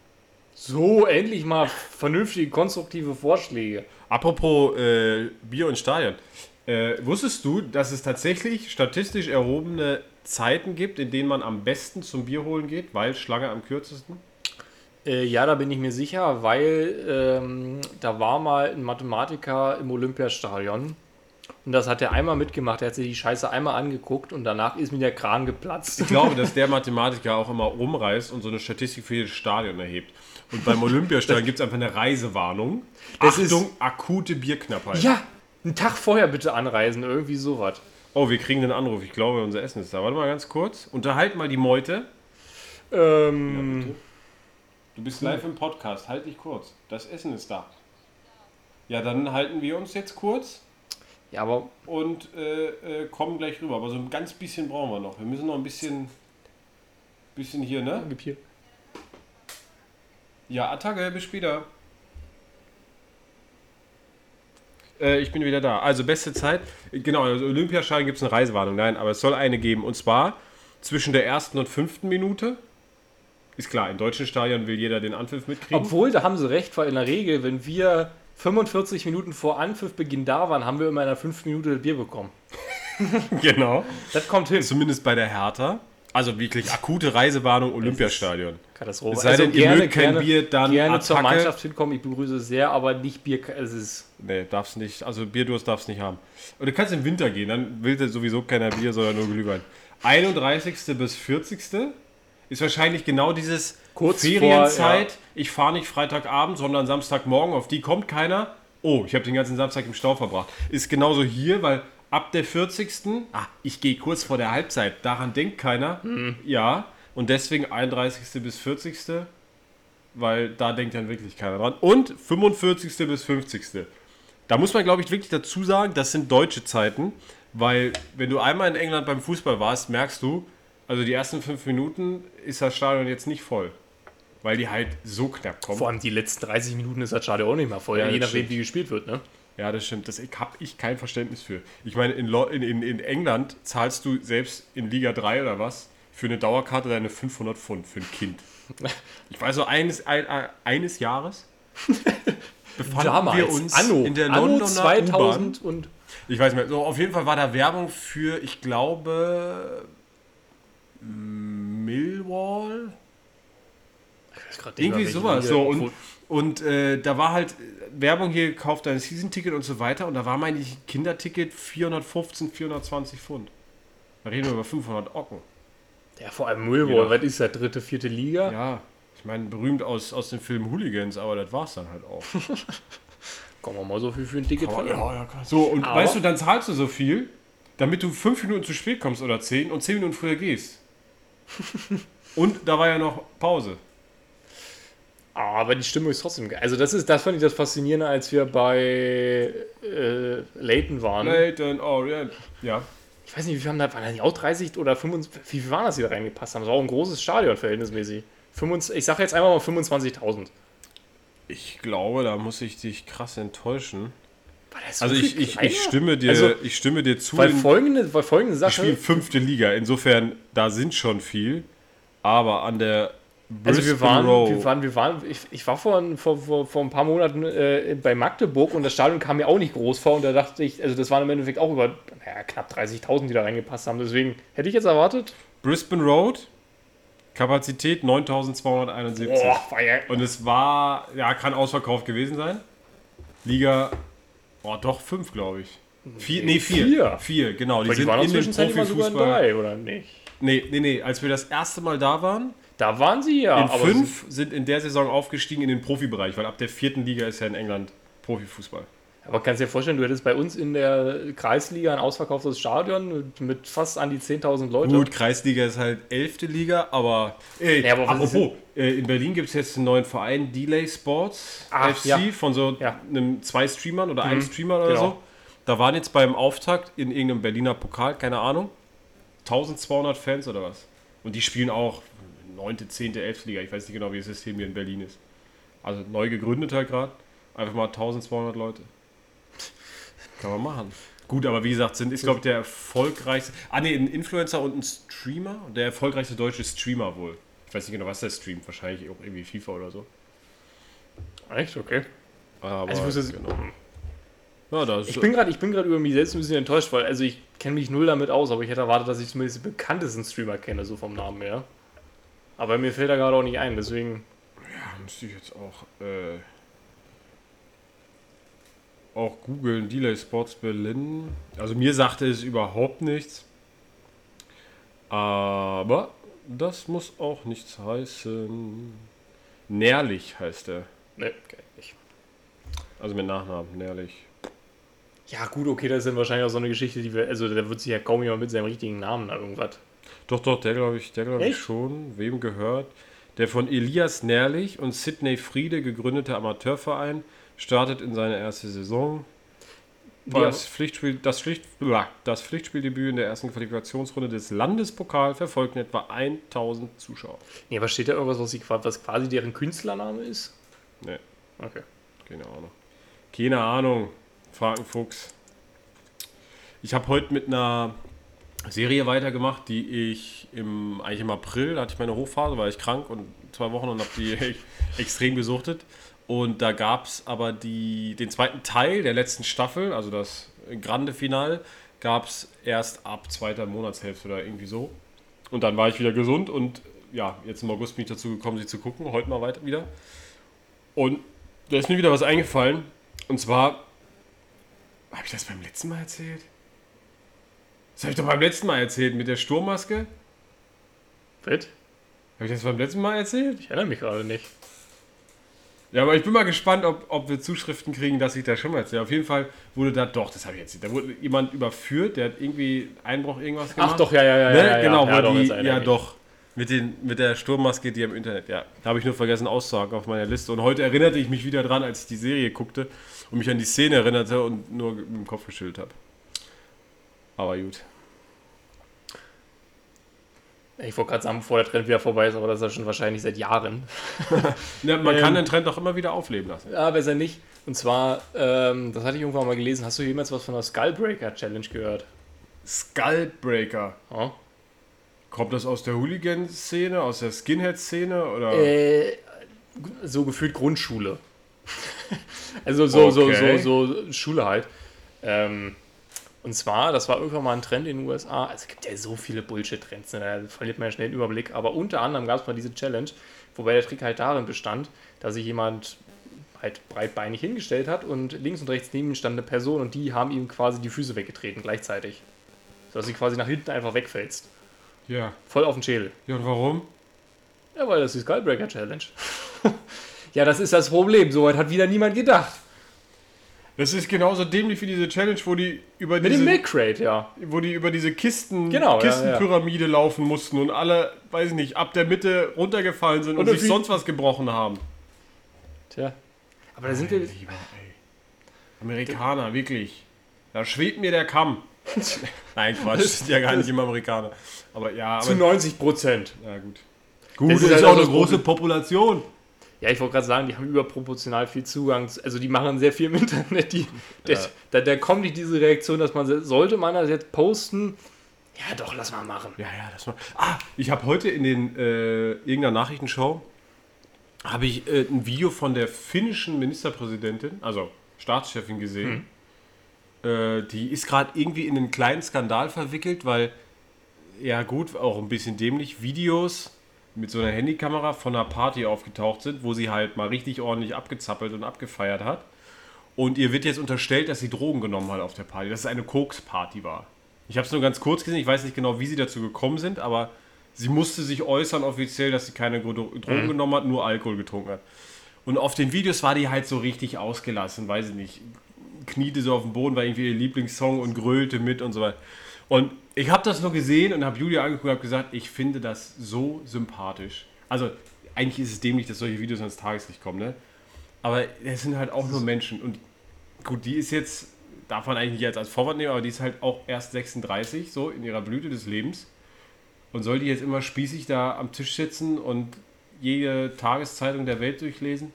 So, endlich mal vernünftige, konstruktive Vorschläge. Apropos äh, Bier und Stadion. Äh, wusstest du, dass es tatsächlich statistisch erhobene Zeiten gibt, in denen man am besten zum Bier holen geht, weil Schlange am kürzesten? Äh, ja, da bin ich mir sicher, weil ähm, da war mal ein Mathematiker im Olympiastadion. Und das hat er einmal mitgemacht. Er hat sich die Scheiße einmal angeguckt und danach ist mir der Kran geplatzt. Ich glaube, dass der Mathematiker auch immer rumreist und so eine Statistik für jedes Stadion erhebt. Und beim Olympiastadion gibt es einfach eine Reisewarnung. Das ist- Achtung, akute Bierknappheit. Ja, einen Tag vorher bitte anreisen, irgendwie sowas. Oh, wir kriegen einen Anruf. Ich glaube, unser Essen ist da. Warte mal ganz kurz. Unterhalt mal die Meute. Ähm, Du bist live im Podcast. Halt dich kurz. Das Essen ist da. Ja, dann halten wir uns jetzt kurz ja, aber und äh, äh, kommen gleich rüber. Aber so ein ganz bisschen brauchen wir noch. Wir müssen noch ein bisschen, bisschen hier, ne? gib hier. Ja, Attacke, bis später. Äh, ich bin wieder da. Also beste Zeit. Genau, also Olympiaschein gibt es eine Reisewarnung. Nein, aber es soll eine geben. Und zwar zwischen der ersten und fünften Minute. ist klar, in deutschen Stadien will jeder den Anpfiff mitkriegen. Obwohl, da haben sie recht, weil in der Regel, wenn wir 45 Minuten vor Anpfiffbeginn da waren, haben wir immer in einer 5 Minute Bier bekommen. genau. Das kommt hin. Zumindest bei der Hertha. Also wirklich akute Reisewarnung Olympiastadion. Katastrophe. Es sei denn, ihr mögt kein Bier, dann gerne zur Attacke. Mannschaft hinkommen. Ich begrüße sehr, aber nicht Bier. Es ist Nee, darfst nicht. Also Bierdurst darfst nicht haben. Und du kannst im Winter gehen, dann will sowieso keiner Bier, sondern nur Glühwein. 31. bis 40. ist wahrscheinlich genau dieses Kurz Ferienzeit. vor, Ich fahre nicht Freitagabend, sondern Samstagmorgen, auf die kommt keiner. Oh, ich habe den ganzen Samstag im Stau verbracht. Ist genauso hier, weil ab der 40. Ah, ich gehe kurz vor der Halbzeit. Daran denkt keiner. Ja. Und deswegen 31. bis 40. Weil da denkt dann wirklich keiner dran. Und 45. bis 50. Da muss man, glaube ich, wirklich dazu sagen, das sind deutsche Zeiten, weil wenn du einmal in England beim Fußball warst, merkst du, also die ersten fünf Minuten ist das Stadion jetzt nicht voll, weil die halt so knapp kommen. vor allem die letzten 30 Minuten ist das Stadion auch nicht mehr voll, Ja, je nachdem, stimmt. wie gespielt wird. Ne? Ja, das stimmt. Das habe ich kein Verständnis für. Ich meine, in, in, in, England zahlst du selbst in Liga 3 oder was für eine Dauerkarte deine 500 Pfund für ein Kind. Ich weiß so, eines, ein, eines Jahres befanden wir uns Anno, in der Anno Londoner 2000 und Ich weiß nicht mehr. So, auf jeden Fall war da Werbung für, ich glaube, Millwall. Irgendwie sowas. So, und und äh, da war halt Werbung hier gekauft, dein Season-Ticket und so weiter. Und da war mein Kinderticket 415, 420 Pfund. Da reden wir über 500 Ocken. ja, vor allem Millwall, was ist das, dritte, vierte Liga? Ja, ich meine, berühmt aus, aus dem Film Hooligans, aber das war's dann halt auch. Kommen wir mal so viel für ein Ticket verlieren. ja, ja. So, und Aber- weißt du, dann zahlst du so viel, damit du fünf Minuten zu spät kommst oder zehn und zehn Minuten früher gehst. und da war ja noch Pause. Aber die Stimmung ist trotzdem geil. Also das ist, das fand ich das Faszinierende, als wir bei äh, Leighton waren. Leighton Orient. Ja. Ich weiß nicht, wie viel haben da, waren da nicht auch 30 oder 25, wie viel waren das, die da reingepasst haben? Das war auch ein großes Stadion verhältnismäßig. 25, ich sage jetzt einfach mal 25.000. Ich glaube, da muss ich dich krass enttäuschen. So Also ich, ich, ich, stimme dir, Also, ich stimme dir zu. Weil folgende, weil folgende Sache, spielen fünfte Liga. Insofern, da sind schon viel. Aber an der also wir waren, wir waren, wir waren, ich, ich war vor, ein- vor, vor, ein paar Monaten äh, bei Magdeburg und das Stadion kam mir auch nicht groß vor und da dachte ich, also das waren im Endeffekt auch über naja, knapp 30.000, die da reingepasst haben. Deswegen hätte ich jetzt erwartet, Brisbane Road, Kapazität 9271. boah, war ja, Und es war, ja, kann ausverkauft gewesen sein. Liga, oh, doch, fünf, glaube ich. Vier, nee, vier. Vier. Vier, genau. Die die sind waren in dem zwischenzeitlich mal sogar drei, oder nicht? Nee, nee, nee. Als wir das erste Mal da waren, Da waren sie ja, in aber fünf sind in der Saison aufgestiegen in den Profibereich, weil ab der vierten Liga ist ja in England Profifußball. Aber kannst dir vorstellen, du hättest bei uns in der Kreisliga ein ausverkauftes Stadion mit, fast an die 10.000 Leute. Gut, Kreisliga ist halt elfte Liga, aber, äh, Ja, aber was apropos, äh, in Berlin gibt es jetzt einen neuen Verein, Delay Sports Ach, FC, ja. von so Ja. einem zwei Streamern oder einem Streamer oder genau. so. Da waren jetzt beim Auftakt in irgendeinem Berliner Pokal, keine Ahnung, 1200 Fans oder was. Und die spielen auch 9., 10., 11. Liga. Ich weiß nicht genau, wie das System hier in Berlin ist. Also neu gegründet halt gerade. Einfach mal 1200 Leute. Kann man machen. Gut, aber wie gesagt, sind, ist, glaube ich, der erfolgreichste. Ah, ne, ein Influencer und ein Streamer. Der erfolgreichste deutsche Streamer wohl. Ich weiß nicht genau, was der streamt. Wahrscheinlich auch irgendwie FIFA oder so. Echt? Okay. Aber, Also ich wusste es- genau. Ja, das Ich bin gerade ich bin gerade über mich selbst ein bisschen enttäuscht, weil also ich kenne mich null damit aus, aber ich hätte erwartet, dass ich zumindest die bekanntesten Streamer kenne, so vom Namen her. Aber mir fällt da gerade auch nicht ein, deswegen. Ja, müsste ich jetzt auch, äh, auch googeln, Delay Sports Berlin. Also mir sagte es überhaupt nichts. Aber das muss auch nichts heißen. Nährlich heißt er. Ne, okay, nicht. Also mit Nachnamen, Nährlich. Ja, gut, okay, das ist dann wahrscheinlich auch so eine Geschichte, die wir. Also da wird sich ja kaum jemand mit seinem richtigen Namen da irgendwas. Doch, doch, der glaube ich, der glaube ich schon. Wem gehört? Der von Elias Nährlich und Sidney Friede gegründete Amateurverein startet in seine erste Saison. Ja. Das, Pflichtspiel, das, Pflicht, das Pflichtspieldebüt in der ersten Qualifikationsrunde des Landespokal verfolgten etwa 1000 Zuschauer. Nee, aber steht da irgendwas, was, sie, was quasi deren Künstlername ist? Nee, Okay. keine Ahnung. Keine Ahnung. Frag einen Fuchs. Ich habe heute mit einer Serie weitergemacht, die ich im, eigentlich im April, da hatte ich meine Hochphase, war ich krank und zwei Wochen und habe die extrem gesuchtet. Und da gab es aber die, den zweiten Teil der letzten Staffel, also das Grande Final, gab es erst ab zweiter Monatshälfte oder irgendwie so. Und dann war ich wieder gesund und ja, jetzt im August bin ich dazu gekommen, sie zu gucken. Heute mal weiter wieder. Und da ist mir wieder was eingefallen. Und zwar, habe ich das beim letzten Mal erzählt? Das habe ich doch beim letzten Mal erzählt mit der Sturmmaske. Fit? Habe ich das beim letzten Mal erzählt? Ich erinnere mich gerade nicht. Ja, aber ich bin mal gespannt, ob, ob wir Zuschriften kriegen, dass ich das schon mal erzähle. Auf jeden Fall wurde da, doch, das habe ich erzählt, da wurde jemand überführt, der hat irgendwie Einbruch irgendwas gemacht. Ach doch, ja, ja, ja. ne? ja, ja genau, ja, doch, die, jetzt ja doch, mit, den, mit der Sturmmaske, die im Internet, ja. Da habe ich nur vergessen auszusagen auf meiner Liste. Und heute erinnerte ich mich wieder dran, als ich die Serie guckte und mich an die Szene erinnerte und nur mit dem Kopf geschüttelt habe. Aber gut. Ich wollte gerade sagen, bevor der Trend wieder vorbei ist, aber das ist ja schon wahrscheinlich seit Jahren. Ja, man Ähm, kann den Trend auch immer wieder aufleben lassen. Ja, besser nicht. Und zwar, ähm, das hatte ich irgendwann mal gelesen. Hast du jemals was von der Skullbreaker Challenge gehört? Skullbreaker. Ja. Kommt das aus der Hooligan-Szene, aus der Skinhead-Szene oder? Äh, so gefühlt Grundschule. also so, Okay. so, so, so Schule halt. Ähm, und zwar, das war irgendwann mal ein Trend in den USA. Also es gibt ja so viele Bullshit-Trends, ne? da verliert man ja schnell den Überblick. Aber unter anderem gab es mal diese Challenge, wobei der Trick halt darin bestand, dass sich jemand halt breitbeinig hingestellt hat und links und rechts neben ihm stand eine Person und die haben ihm quasi die Füße weggetreten gleichzeitig. Sodass sie quasi nach hinten einfach wegfällst. Ja. Voll auf den Schädel. Ja, und warum? Ja, weil das ist die Skullbreaker Challenge. ja, das ist das Problem. Soweit hat wieder niemand gedacht. Das ist genauso dämlich wie diese Challenge, wo die über Mit diese, dem Milk Crate, ja. wo die über diese Kisten, Genau, ja, Kistenpyramide laufen mussten und alle, weiß ich nicht, ab der Mitte runtergefallen sind und, Und sich sonst was gebrochen haben. Tja. Aber da sind wir. Lieber. Amerikaner, wirklich. Da schwebt mir der Kamm. Nein, Quatsch, das sind ja gar nicht immer Amerikaner. Aber ja, Zu aber. 90 Prozent. Ja, gut. Das Gut, ist das ist halt auch eine das große Problem. Population. Ja, ich wollte gerade sagen, die haben überproportional viel Zugang. zu- Also die machen sehr viel im Internet. Die, Ja. da, da kommt nicht diese Reaktion, dass man sollte man das jetzt posten. Ja, doch, lass mal machen. Ja, ja, das war. Ah, ich habe heute in den äh, irgendeiner Nachrichtenshow habe ich äh, ein Video von der finnischen Ministerpräsidentin, also Staatschefin gesehen. Äh, die ist gerade irgendwie in einen kleinen Skandal verwickelt, weil ja gut, auch ein bisschen dämlich Videos mit so einer Handykamera von einer Party aufgetaucht sind, wo sie halt mal richtig ordentlich abgezappelt und abgefeiert hat. Und ihr wird jetzt unterstellt, dass sie Drogen genommen hat auf der Party, dass es eine Koks-Party war. Ich habe es nur ganz kurz gesehen, ich weiß nicht genau, wie sie dazu gekommen sind, aber sie musste sich äußern offiziell, dass sie keine Drogen genommen hat, nur Alkohol getrunken hat. Und auf den Videos war die halt so richtig ausgelassen, weiß ich nicht. Kniete so auf dem Boden, war irgendwie ihr Lieblingssong und grölte mit und so weiter. Und ich habe das nur gesehen und habe Julia angeguckt und habe gesagt, ich finde das so sympathisch. Also eigentlich ist es dämlich, dass solche Videos ans Tageslicht kommen, ne? Aber es sind halt auch nur Menschen. Und gut, die ist jetzt, darf man eigentlich nicht jetzt als Vorwand nehmen, aber die ist halt auch erst 36, so in ihrer Blüte des Lebens. Und soll die jetzt immer spießig da am Tisch sitzen und jede Tageszeitung der Welt durchlesen?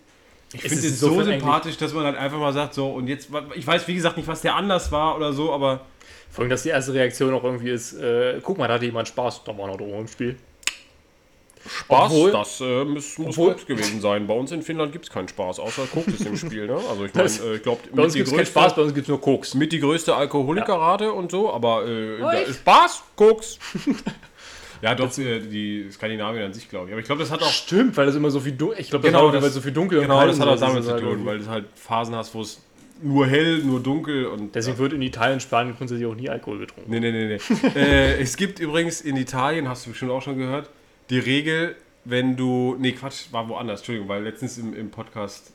Ich Es finde ist es so sympathisch, dass man halt einfach mal sagt, so, und jetzt, ich weiß wie gesagt nicht, was der anders war oder so, aber Vor allem, dass die erste Reaktion auch irgendwie ist, äh, guck mal, da hatte jemand Spaß, da war noch Drogen im Spiel. Spaß, Obwohl- das äh, muss, muss obwohl- Koks gewesen sein. Bei uns in Finnland gibt es keinen Spaß, außer Koks ist im Spiel. Ne? Also ich meine, äh, ich glaube, Bei uns gibt es keinen Spaß, bei uns gibt es nur Koks. mit die größte Alkoholikerrate und so, aber äh, da echt? ist Spaß, Koks. ja, doch, äh, die Skandinavien an sich, glaube ich. Aber ich glaube, das hat auch Stimmt, weil das immer so viel dunkel. Ich glaube, das Genau, das- weil so viel dunkel genau, das hat auch damit zu halt tun, weil du halt Phasen hast, wo es nur hell, nur dunkel und Deswegen wird in Italien, Spanien grundsätzlich auch nie Alkohol getrunken. Nee, nee, nee, nee. äh, es gibt übrigens in Italien, hast du bestimmt auch schon gehört, die Regel, wenn du. Nee, Quatsch, war woanders, Entschuldigung, weil letztens im, im Podcast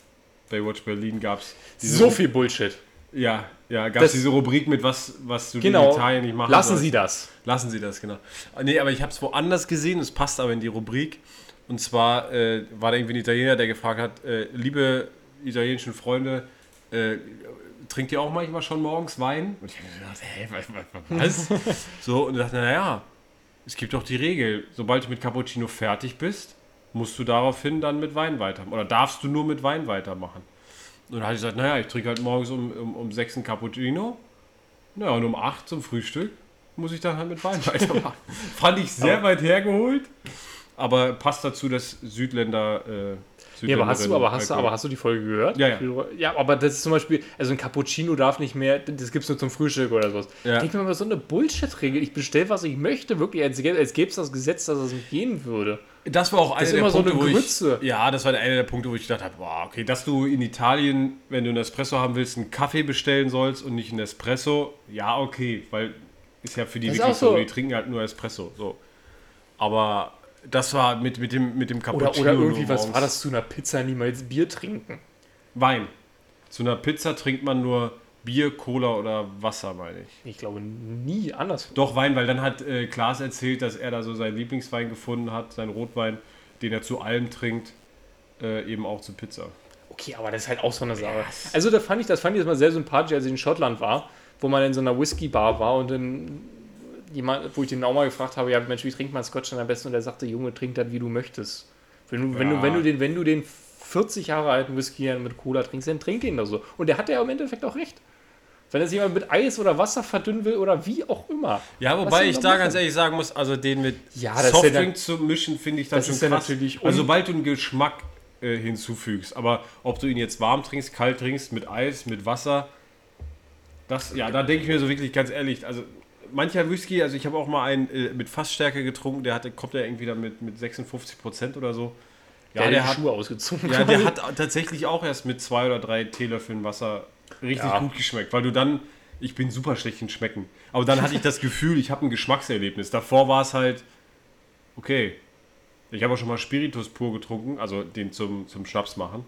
Baywatch Berlin gab es. So viel Bullshit. Ja, ja, gab es diese Rubrik mit was, was du Genau. in Italien nicht machen Lassen sollst. Sie das. Lassen Sie das, genau. Nee, aber ich habe es woanders gesehen, es passt aber in die Rubrik. Und zwar äh, war da irgendwie ein Italiener, der gefragt hat, äh, liebe italienischen Freunde, äh, trinkt ihr auch manchmal schon morgens Wein? Und ich habe gedacht, hä, was? was? so, und dachte, naja, es gibt doch die Regel, sobald du mit Cappuccino fertig bist, musst du daraufhin dann mit Wein weitermachen. Oder darfst du nur mit Wein weitermachen? Und dann habe ich gesagt, naja, ich trinke halt morgens um, um, um 6 einen Cappuccino. Ja, und um 8 zum Frühstück muss ich dann halt mit Wein weitermachen. Fand ich sehr weit hergeholt. aber passt dazu, dass Südländer. Äh, Ja, aber hast du, aber hast du, aber hast du die Folge gehört? Ja, ja. Ja, aber das ist zum Beispiel, also ein Cappuccino darf nicht mehr, das gibt es nur zum Frühstück oder sowas. Ja. Denk mir mal so eine Bullshit-Regel. Ich bestelle, was ich möchte, wirklich, als, als gäbe es das Gesetz, dass es nicht gehen würde. Das war auch einer der so Punkte, eine wo Grütze. ich. Ja, das war einer der Punkte, wo ich gedacht habe, boah, okay, dass du in Italien, wenn du einen Espresso haben willst, einen Kaffee bestellen sollst und nicht einen Espresso, ja, okay, weil ist ja für die Das wirklich so, so. die trinken halt nur Espresso. So. Aber das war mit, mit, dem, mit dem Oder, Cappuccino. oder irgendwie, was war das zu einer Pizza niemals Bier trinken? Wein. Zu einer Pizza trinkt man nur Bier, Cola oder Wasser, meine ich. Ich glaube nie anders. Doch Wein, weil dann hat äh, Klaas erzählt, dass er da so seinen Lieblingswein gefunden hat, seinen Rotwein, den er zu allem trinkt, äh, eben auch zu Pizza. Okay, aber das ist halt auch so eine Sache. Also da fand ich, das fand ich jetzt mal sehr sympathisch, als ich in Schottland war, wo man in so einer Whisky-Bar war und dann jemand, wo ich den auch mal gefragt habe, ja Mensch, wie trinkt man Scotch denn am besten? Und er sagte, Junge, trink das, wie du möchtest. Wenn du, wenn Ja. du, wenn du den, wenn du den 40 Jahre alten Whisky mit Cola trinkst, dann trink den doch so. Und der hatte ja im Endeffekt auch recht. Wenn das jemand mit Eis oder Wasser verdünnen will oder wie auch immer. Ja, wobei ich da machen? ganz ehrlich sagen muss, also den mit Ja, Softdrink zu mischen, finde ich dann das schon ist ja krass. natürlich also sobald du einen Geschmack äh, hinzufügst, aber ob du ihn jetzt warm trinkst, kalt trinkst, mit Eis, mit Wasser, das, ja, da denke ich mir so wirklich ganz ehrlich, also mancher Whisky, also ich habe auch mal einen äh, mit Fassstärke getrunken, der hatte, kommt ja irgendwie dann mit, mit 56 Prozent oder so. Ja, der, der, hat die hat, Schuhe ausgezogen. ja, der hat tatsächlich auch erst mit zwei oder drei Teelöffeln Wasser richtig Ja. gut geschmeckt, weil du dann, ich bin super schlecht in Schmecken, aber dann hatte ich das Gefühl, ich habe ein Geschmackserlebnis. Davor war es halt, okay, ich habe auch schon mal Spiritus pur getrunken, also den zum, zum Schnaps machen.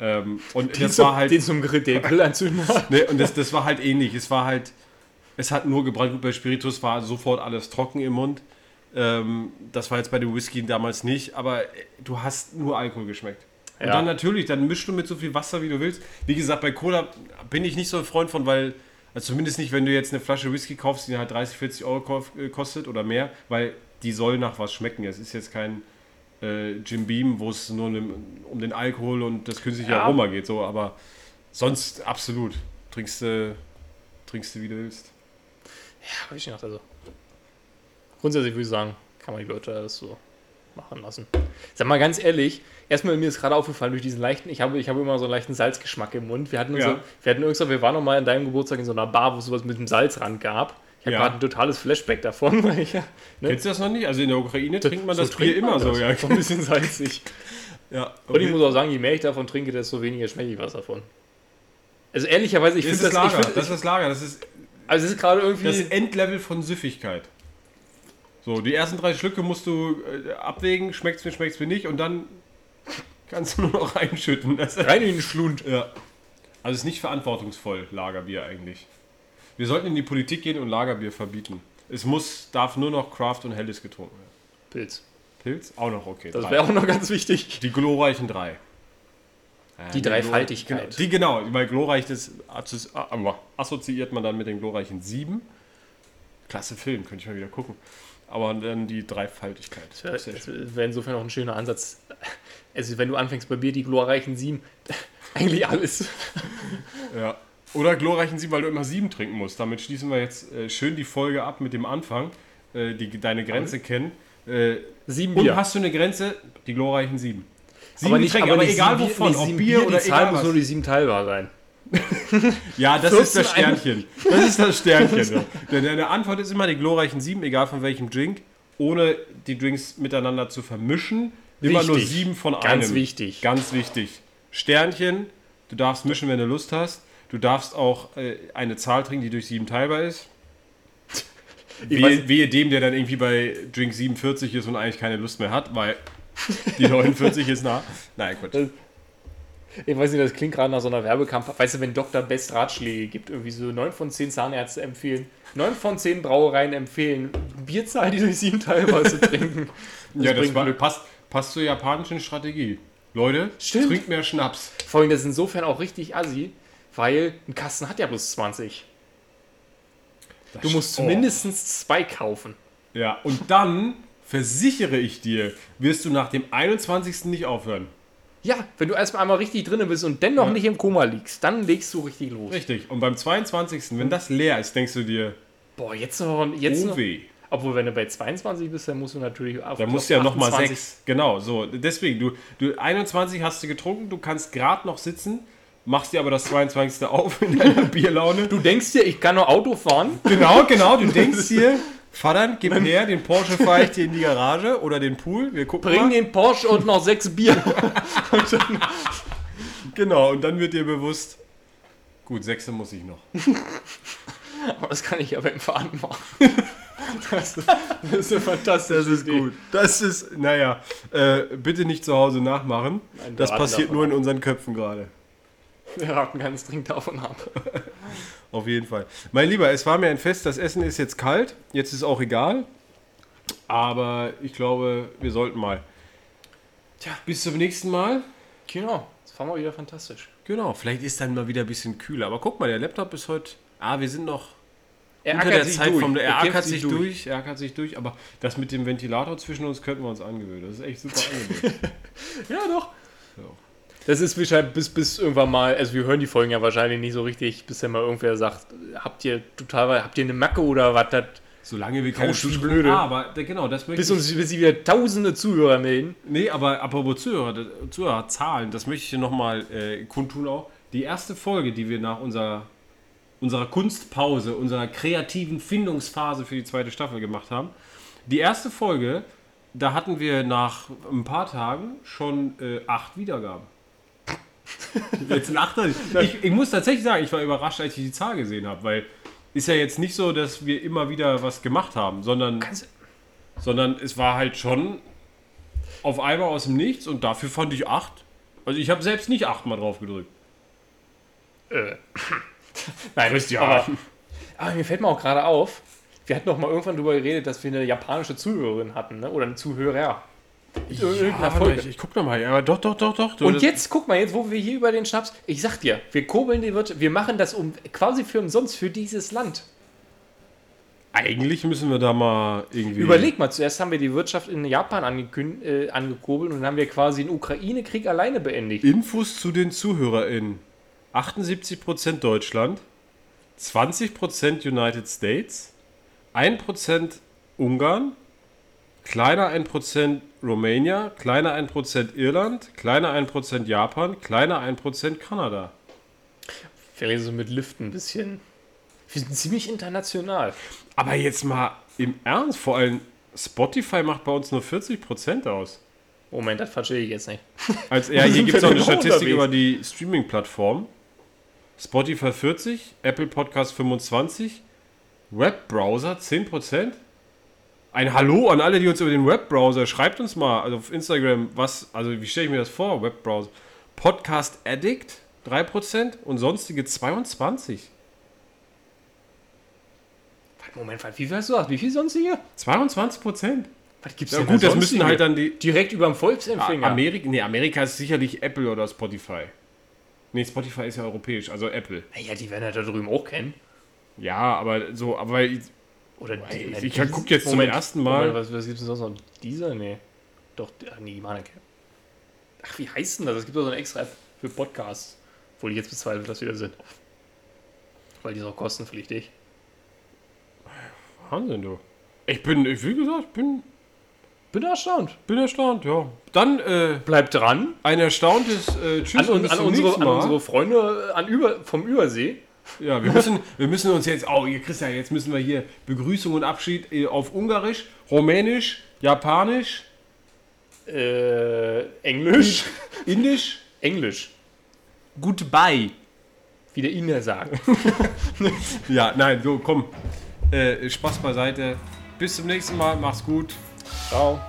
Ähm, und den das zum, war halt, den zum Grill, den Grill anzünden. ne, und das, das war halt ähnlich. Es war halt, es hat nur gebrannt. Gut, bei Spiritus war sofort alles trocken im Mund. Ähm, das war jetzt bei dem Whisky damals nicht, aber äh, du hast nur Alkohol geschmeckt. Und Ja. dann natürlich, dann mischst du mit so viel Wasser, wie du willst. Wie gesagt, bei Cola bin ich nicht so ein Freund von, weil, also zumindest nicht, wenn du jetzt eine Flasche Whisky kaufst, die halt 30, 40 Euro äh, kostet oder mehr, weil die soll nach was schmecken. Es ist jetzt kein äh, Jim Beam, wo es nur um, den Alkohol und das künstliche Ja. Aroma geht, so, aber sonst absolut. Trinkst du, trinkst du, wie du willst. Hab ich gedacht, also. Grundsätzlich würde ich sagen, kann man die Leute das so machen lassen. Sag mal ganz ehrlich, erstmal mir ist gerade aufgefallen durch diesen leichten, ich habe, ich habe immer so einen leichten Salzgeschmack im Mund. Wir hatten, Ja. so, wir hatten irgendwann, wir waren noch mal an deinem Geburtstag in so einer Bar, wo es sowas mit dem Salzrand gab. Ich habe Ja. gerade ein totales Flashback davon, weil ich ja, ne? Kennst du das noch nicht? Also in der Ukraine trinkt man so das Bier trinkt immer man so, das. ja. So ein bisschen salzig. ja. Und ich muss auch sagen, je mehr ich davon trinke, desto weniger schmecke ich was davon. Also ehrlicherweise, ich das finde ist das, Lager, ich find, das ist Lager, das ist also es ist gerade irgendwie, das Endlevel von Süffigkeit. So, die ersten drei Schlücke musst du äh, abwägen, schmeckt's mir, schmeckt's mir nicht und dann kannst du nur noch reinschütten. Das rein in den Schlund. Ja. Also es ist nicht verantwortungsvoll, Lagerbier eigentlich. Wir sollten in die Politik gehen und Lagerbier verbieten. Es muss, darf nur noch Craft und Helles getrunken werden. Pilz. Pilz? Auch noch okay. Das wäre auch noch ganz wichtig. Die glorreichen drei. Ja, Die Dreifaltigkeit. Genau, die genau, weil glorreich das ah, assoziiert man dann mit den glorreichen sieben. Klasse Film, könnte ich mal wieder gucken. Aber dann die Dreifaltigkeit. Das wäre insofern auch ein schöner Ansatz. Also, wenn du anfängst bei Bier, die glorreichen sieben, eigentlich alles. Ja. Oder glorreichen sieben, weil du immer sieben trinken musst. Damit schließen wir jetzt äh, schön die Folge ab mit dem Anfang. Äh, die deine Grenze kennen. Äh, Sieben und Bier. hast du eine Grenze? Die glorreichen sieben. Sieben aber nicht, Getränke, aber aber egal sieben wovon, ob sieben Bier, oder die Zahl egal muss nur die sieben teilbar sein. Ja, das ist das 14 Sternchen. Das ist das Sternchen. Denn deine Antwort ist immer die glorreichen sieben, egal von welchem Drink, ohne die Drinks miteinander zu vermischen. Immer nur Wichtig. sieben von einem. Ganz wichtig. Ganz wichtig. Sternchen, du darfst mischen, wenn du Lust hast. Du darfst auch äh, eine Zahl trinken, die durch sieben teilbar ist. Wehe, wehe dem, der dann irgendwie bei Drink 47 ist und eigentlich keine Lust mehr hat, weil die 49 ist nah. Nein, Quatsch. Ich weiß nicht, das klingt gerade nach so einer Werbekampagne. Weißt du, wenn Dr. Best Ratschläge gibt, irgendwie so 9 von 10 Zahnärzte empfehlen, 9 von 10 Brauereien empfehlen, Bierzahl, die durch sieben zu trinken. ja, das war, passt, passt zur japanischen Strategie. Leute, Stimmt. trinkt mehr Schnaps. Vor allem, das ist insofern auch richtig assi, weil ein Kasten hat ja bloß 20. Du musst Oh. mindestens zwei kaufen. Ja, und dann versichere ich dir, wirst du nach dem 21. nicht aufhören. Ja, wenn du erstmal einmal richtig drin bist und dennoch Ja. nicht im Koma liegst, dann legst du richtig los. Richtig. Und beim 22., wenn das leer ist, denkst du dir, Boah, jetzt noch, jetzt oh weh. Obwohl, wenn du bei 22 bist, dann musst du natürlich auf Da auf musst du ja nochmal 28. 6. Genau, so. Deswegen, du, du 21 hast du getrunken, du kannst gerade noch sitzen, machst dir aber das 22. auf in deiner Bierlaune. Du denkst dir, ich kann nur Auto fahren? Genau, genau, du denkst dir, Vater, gib mir her, den Porsche fahre ich dir in die Garage oder den Pool, wir gucken Bring mal. den Porsche und noch sechs Bier. Genau, und dann wird dir bewusst, gut, sechste muss ich noch. Aber das kann ich ja beim Fahren machen. Das, das ist eine fantastische Das ist Idee. gut. Das ist, naja, äh, bitte nicht zu Hause nachmachen. Nein, Das passiert davon nur in unseren Köpfen gerade. Wir raten ganz dringend davon ab. Auf jeden Fall. Mein Lieber, es war mir ein Fest, das Essen ist jetzt kalt. Jetzt ist auch egal. Aber ich glaube, wir sollten mal. Tja, bis zum nächsten Mal. Genau, das war mal wieder fantastisch. Genau, vielleicht ist dann mal wieder ein bisschen kühler. Aber guck mal, der Laptop ist heute. Ah, wir sind noch Er unter der sich Zeit durch. vom. Er kämpft ackert sich durch. Er ackert sich durch. Aber das mit dem Ventilator zwischen uns könnten wir uns angewöhnen. Das ist echt super angenehm. Ja, doch. Ja. Das ist wahrscheinlich bis, bis irgendwann mal, also wir hören die Folgen ja wahrscheinlich nicht so richtig, bis dann mal irgendwer sagt, habt ihr total, habt ihr eine Macke oder was? Das, Solange wir keine blöde. Ah, aber genau, das möchte bis, ich. uns, bis sie wieder tausende Zuhörer melden. Nee, aber apropos Zuhörer, Zuhörerzahlen, das möchte ich hier nochmal äh, kundtun auch. Die erste Folge, die wir nach unserer, unserer Kunstpause, unserer kreativen Findungsphase für die zweite Staffel gemacht haben, die erste Folge, da hatten wir nach ein paar Tagen schon äh, acht Wiedergaben. Jetzt ein Achter. Ich, ich muss tatsächlich sagen, ich war überrascht, als ich die Zahl gesehen habe, weil ist ja jetzt nicht so, dass wir immer wieder was gemacht haben, sondern, sondern es war halt schon auf einmal aus dem Nichts und dafür fand ich acht. Also ich habe selbst nicht achtmal drauf gedrückt. Äh. Nein, Wisst ihr, aber, aber mir fällt mir auch gerade auf, wir hatten doch mal irgendwann darüber geredet, dass wir eine japanische Zuhörerin hatten, ne? oder einen Zuhörer. In irgendeiner Folge. ich, ich guck noch mal. Aber doch, doch, doch, doch. Und jetzt, guck mal, jetzt, wo wir hier über den Schnaps, ich sag dir, wir kurbeln die Wirtschaft, wir machen das um, quasi für umsonst für dieses Land. Eigentlich müssen wir da mal irgendwie. Überleg mal, zuerst haben wir die Wirtschaft in Japan angekün- äh, angekurbelt und dann haben wir quasi den Ukraine-Krieg alleine beendigt. Infos zu den ZuhörerInnen: 78% Deutschland, 20% United States, 1% Ungarn, kleiner 1% Romania, kleiner 1% Irland, kleiner 1% Japan, kleiner 1% Kanada. Vielleicht so mit Liften ein bisschen. Wir sind ziemlich international. Aber jetzt mal im Ernst, vor allem Spotify macht bei uns nur 40% aus. Moment, das verstehe ich jetzt nicht. Als, ja, hier gibt es auch eine Statistik unterwegs? über die Streaming-Plattform. Spotify 40, Apple Podcast 25, Webbrowser 10%. Ein Hallo an alle, die uns über den Webbrowser, schreibt uns mal, also auf Instagram, was, also wie stelle ich mir das vor, Webbrowser. Podcast Addict 3% und sonstige 22. Moment, was, wie viel hast du? Wie viel sonstige? 22 Prozent. Was gibt's Ja denn gut, da das müssen halt dann die, Direkt über dem Volksempfänger. Amerika, nee, Amerika ist sicherlich Apple oder Spotify. Nee, Spotify ist ja europäisch, also Apple. Naja, die werden ja da drüben auch kennen. Ja, aber so, aber ich- Oder Ey, na, ich Deezer? guck jetzt zum ersten Mal- Moment, was, was gibt es denn sonst noch? Dieser? Nee. Doch, nee, keinen. Ach, wie heißt denn das? Es gibt doch so eine extra App für Podcasts. Obwohl ich jetzt bezweifle, dass wir da sind. Weil die ist auch kostenpflichtig. Wahnsinn, du. Ich bin, ich, wie gesagt, bin, Bin erstaunt. bin erstaunt, ja. Dann äh, Bleibt dran. ein erstauntes äh, Tschüss An, und an, unsere, an unsere Freunde an über, vom Übersee. Ja, wir müssen, wir müssen uns jetzt, oh, ihr Christian, jetzt müssen wir hier Begrüßung und Abschied äh, auf Ungarisch, Rumänisch, Japanisch, Äh, Englisch. Indisch, Englisch. Goodbye. Wie der Inder sagt. Ja, nein, so, komm. Äh, Spaß beiseite. Bis zum nächsten Mal, mach's gut. Ciao.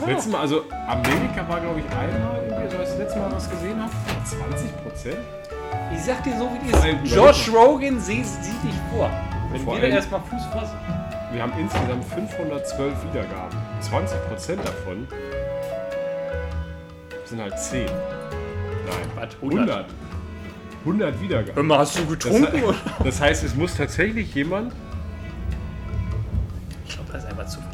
Das letzte Mal, also Amerika war, glaube ich, einmal, irgendwie, als das letzte Mal was gesehen habe, 20 Prozent. Ich sag dir so, wie die ist. Josh Rogan sieht sie dich vor. Wenn vor wir allem, erstmal Fuß fassen. Wir haben insgesamt 512 Wiedergaben. 20 Prozent davon sind halt 10. Nein, Was, 100. 100. 100 Wiedergaben. Immer hast du getrunken? Das, das heißt, es muss tatsächlich jemand. Ich glaube, das ist einfach zu viel.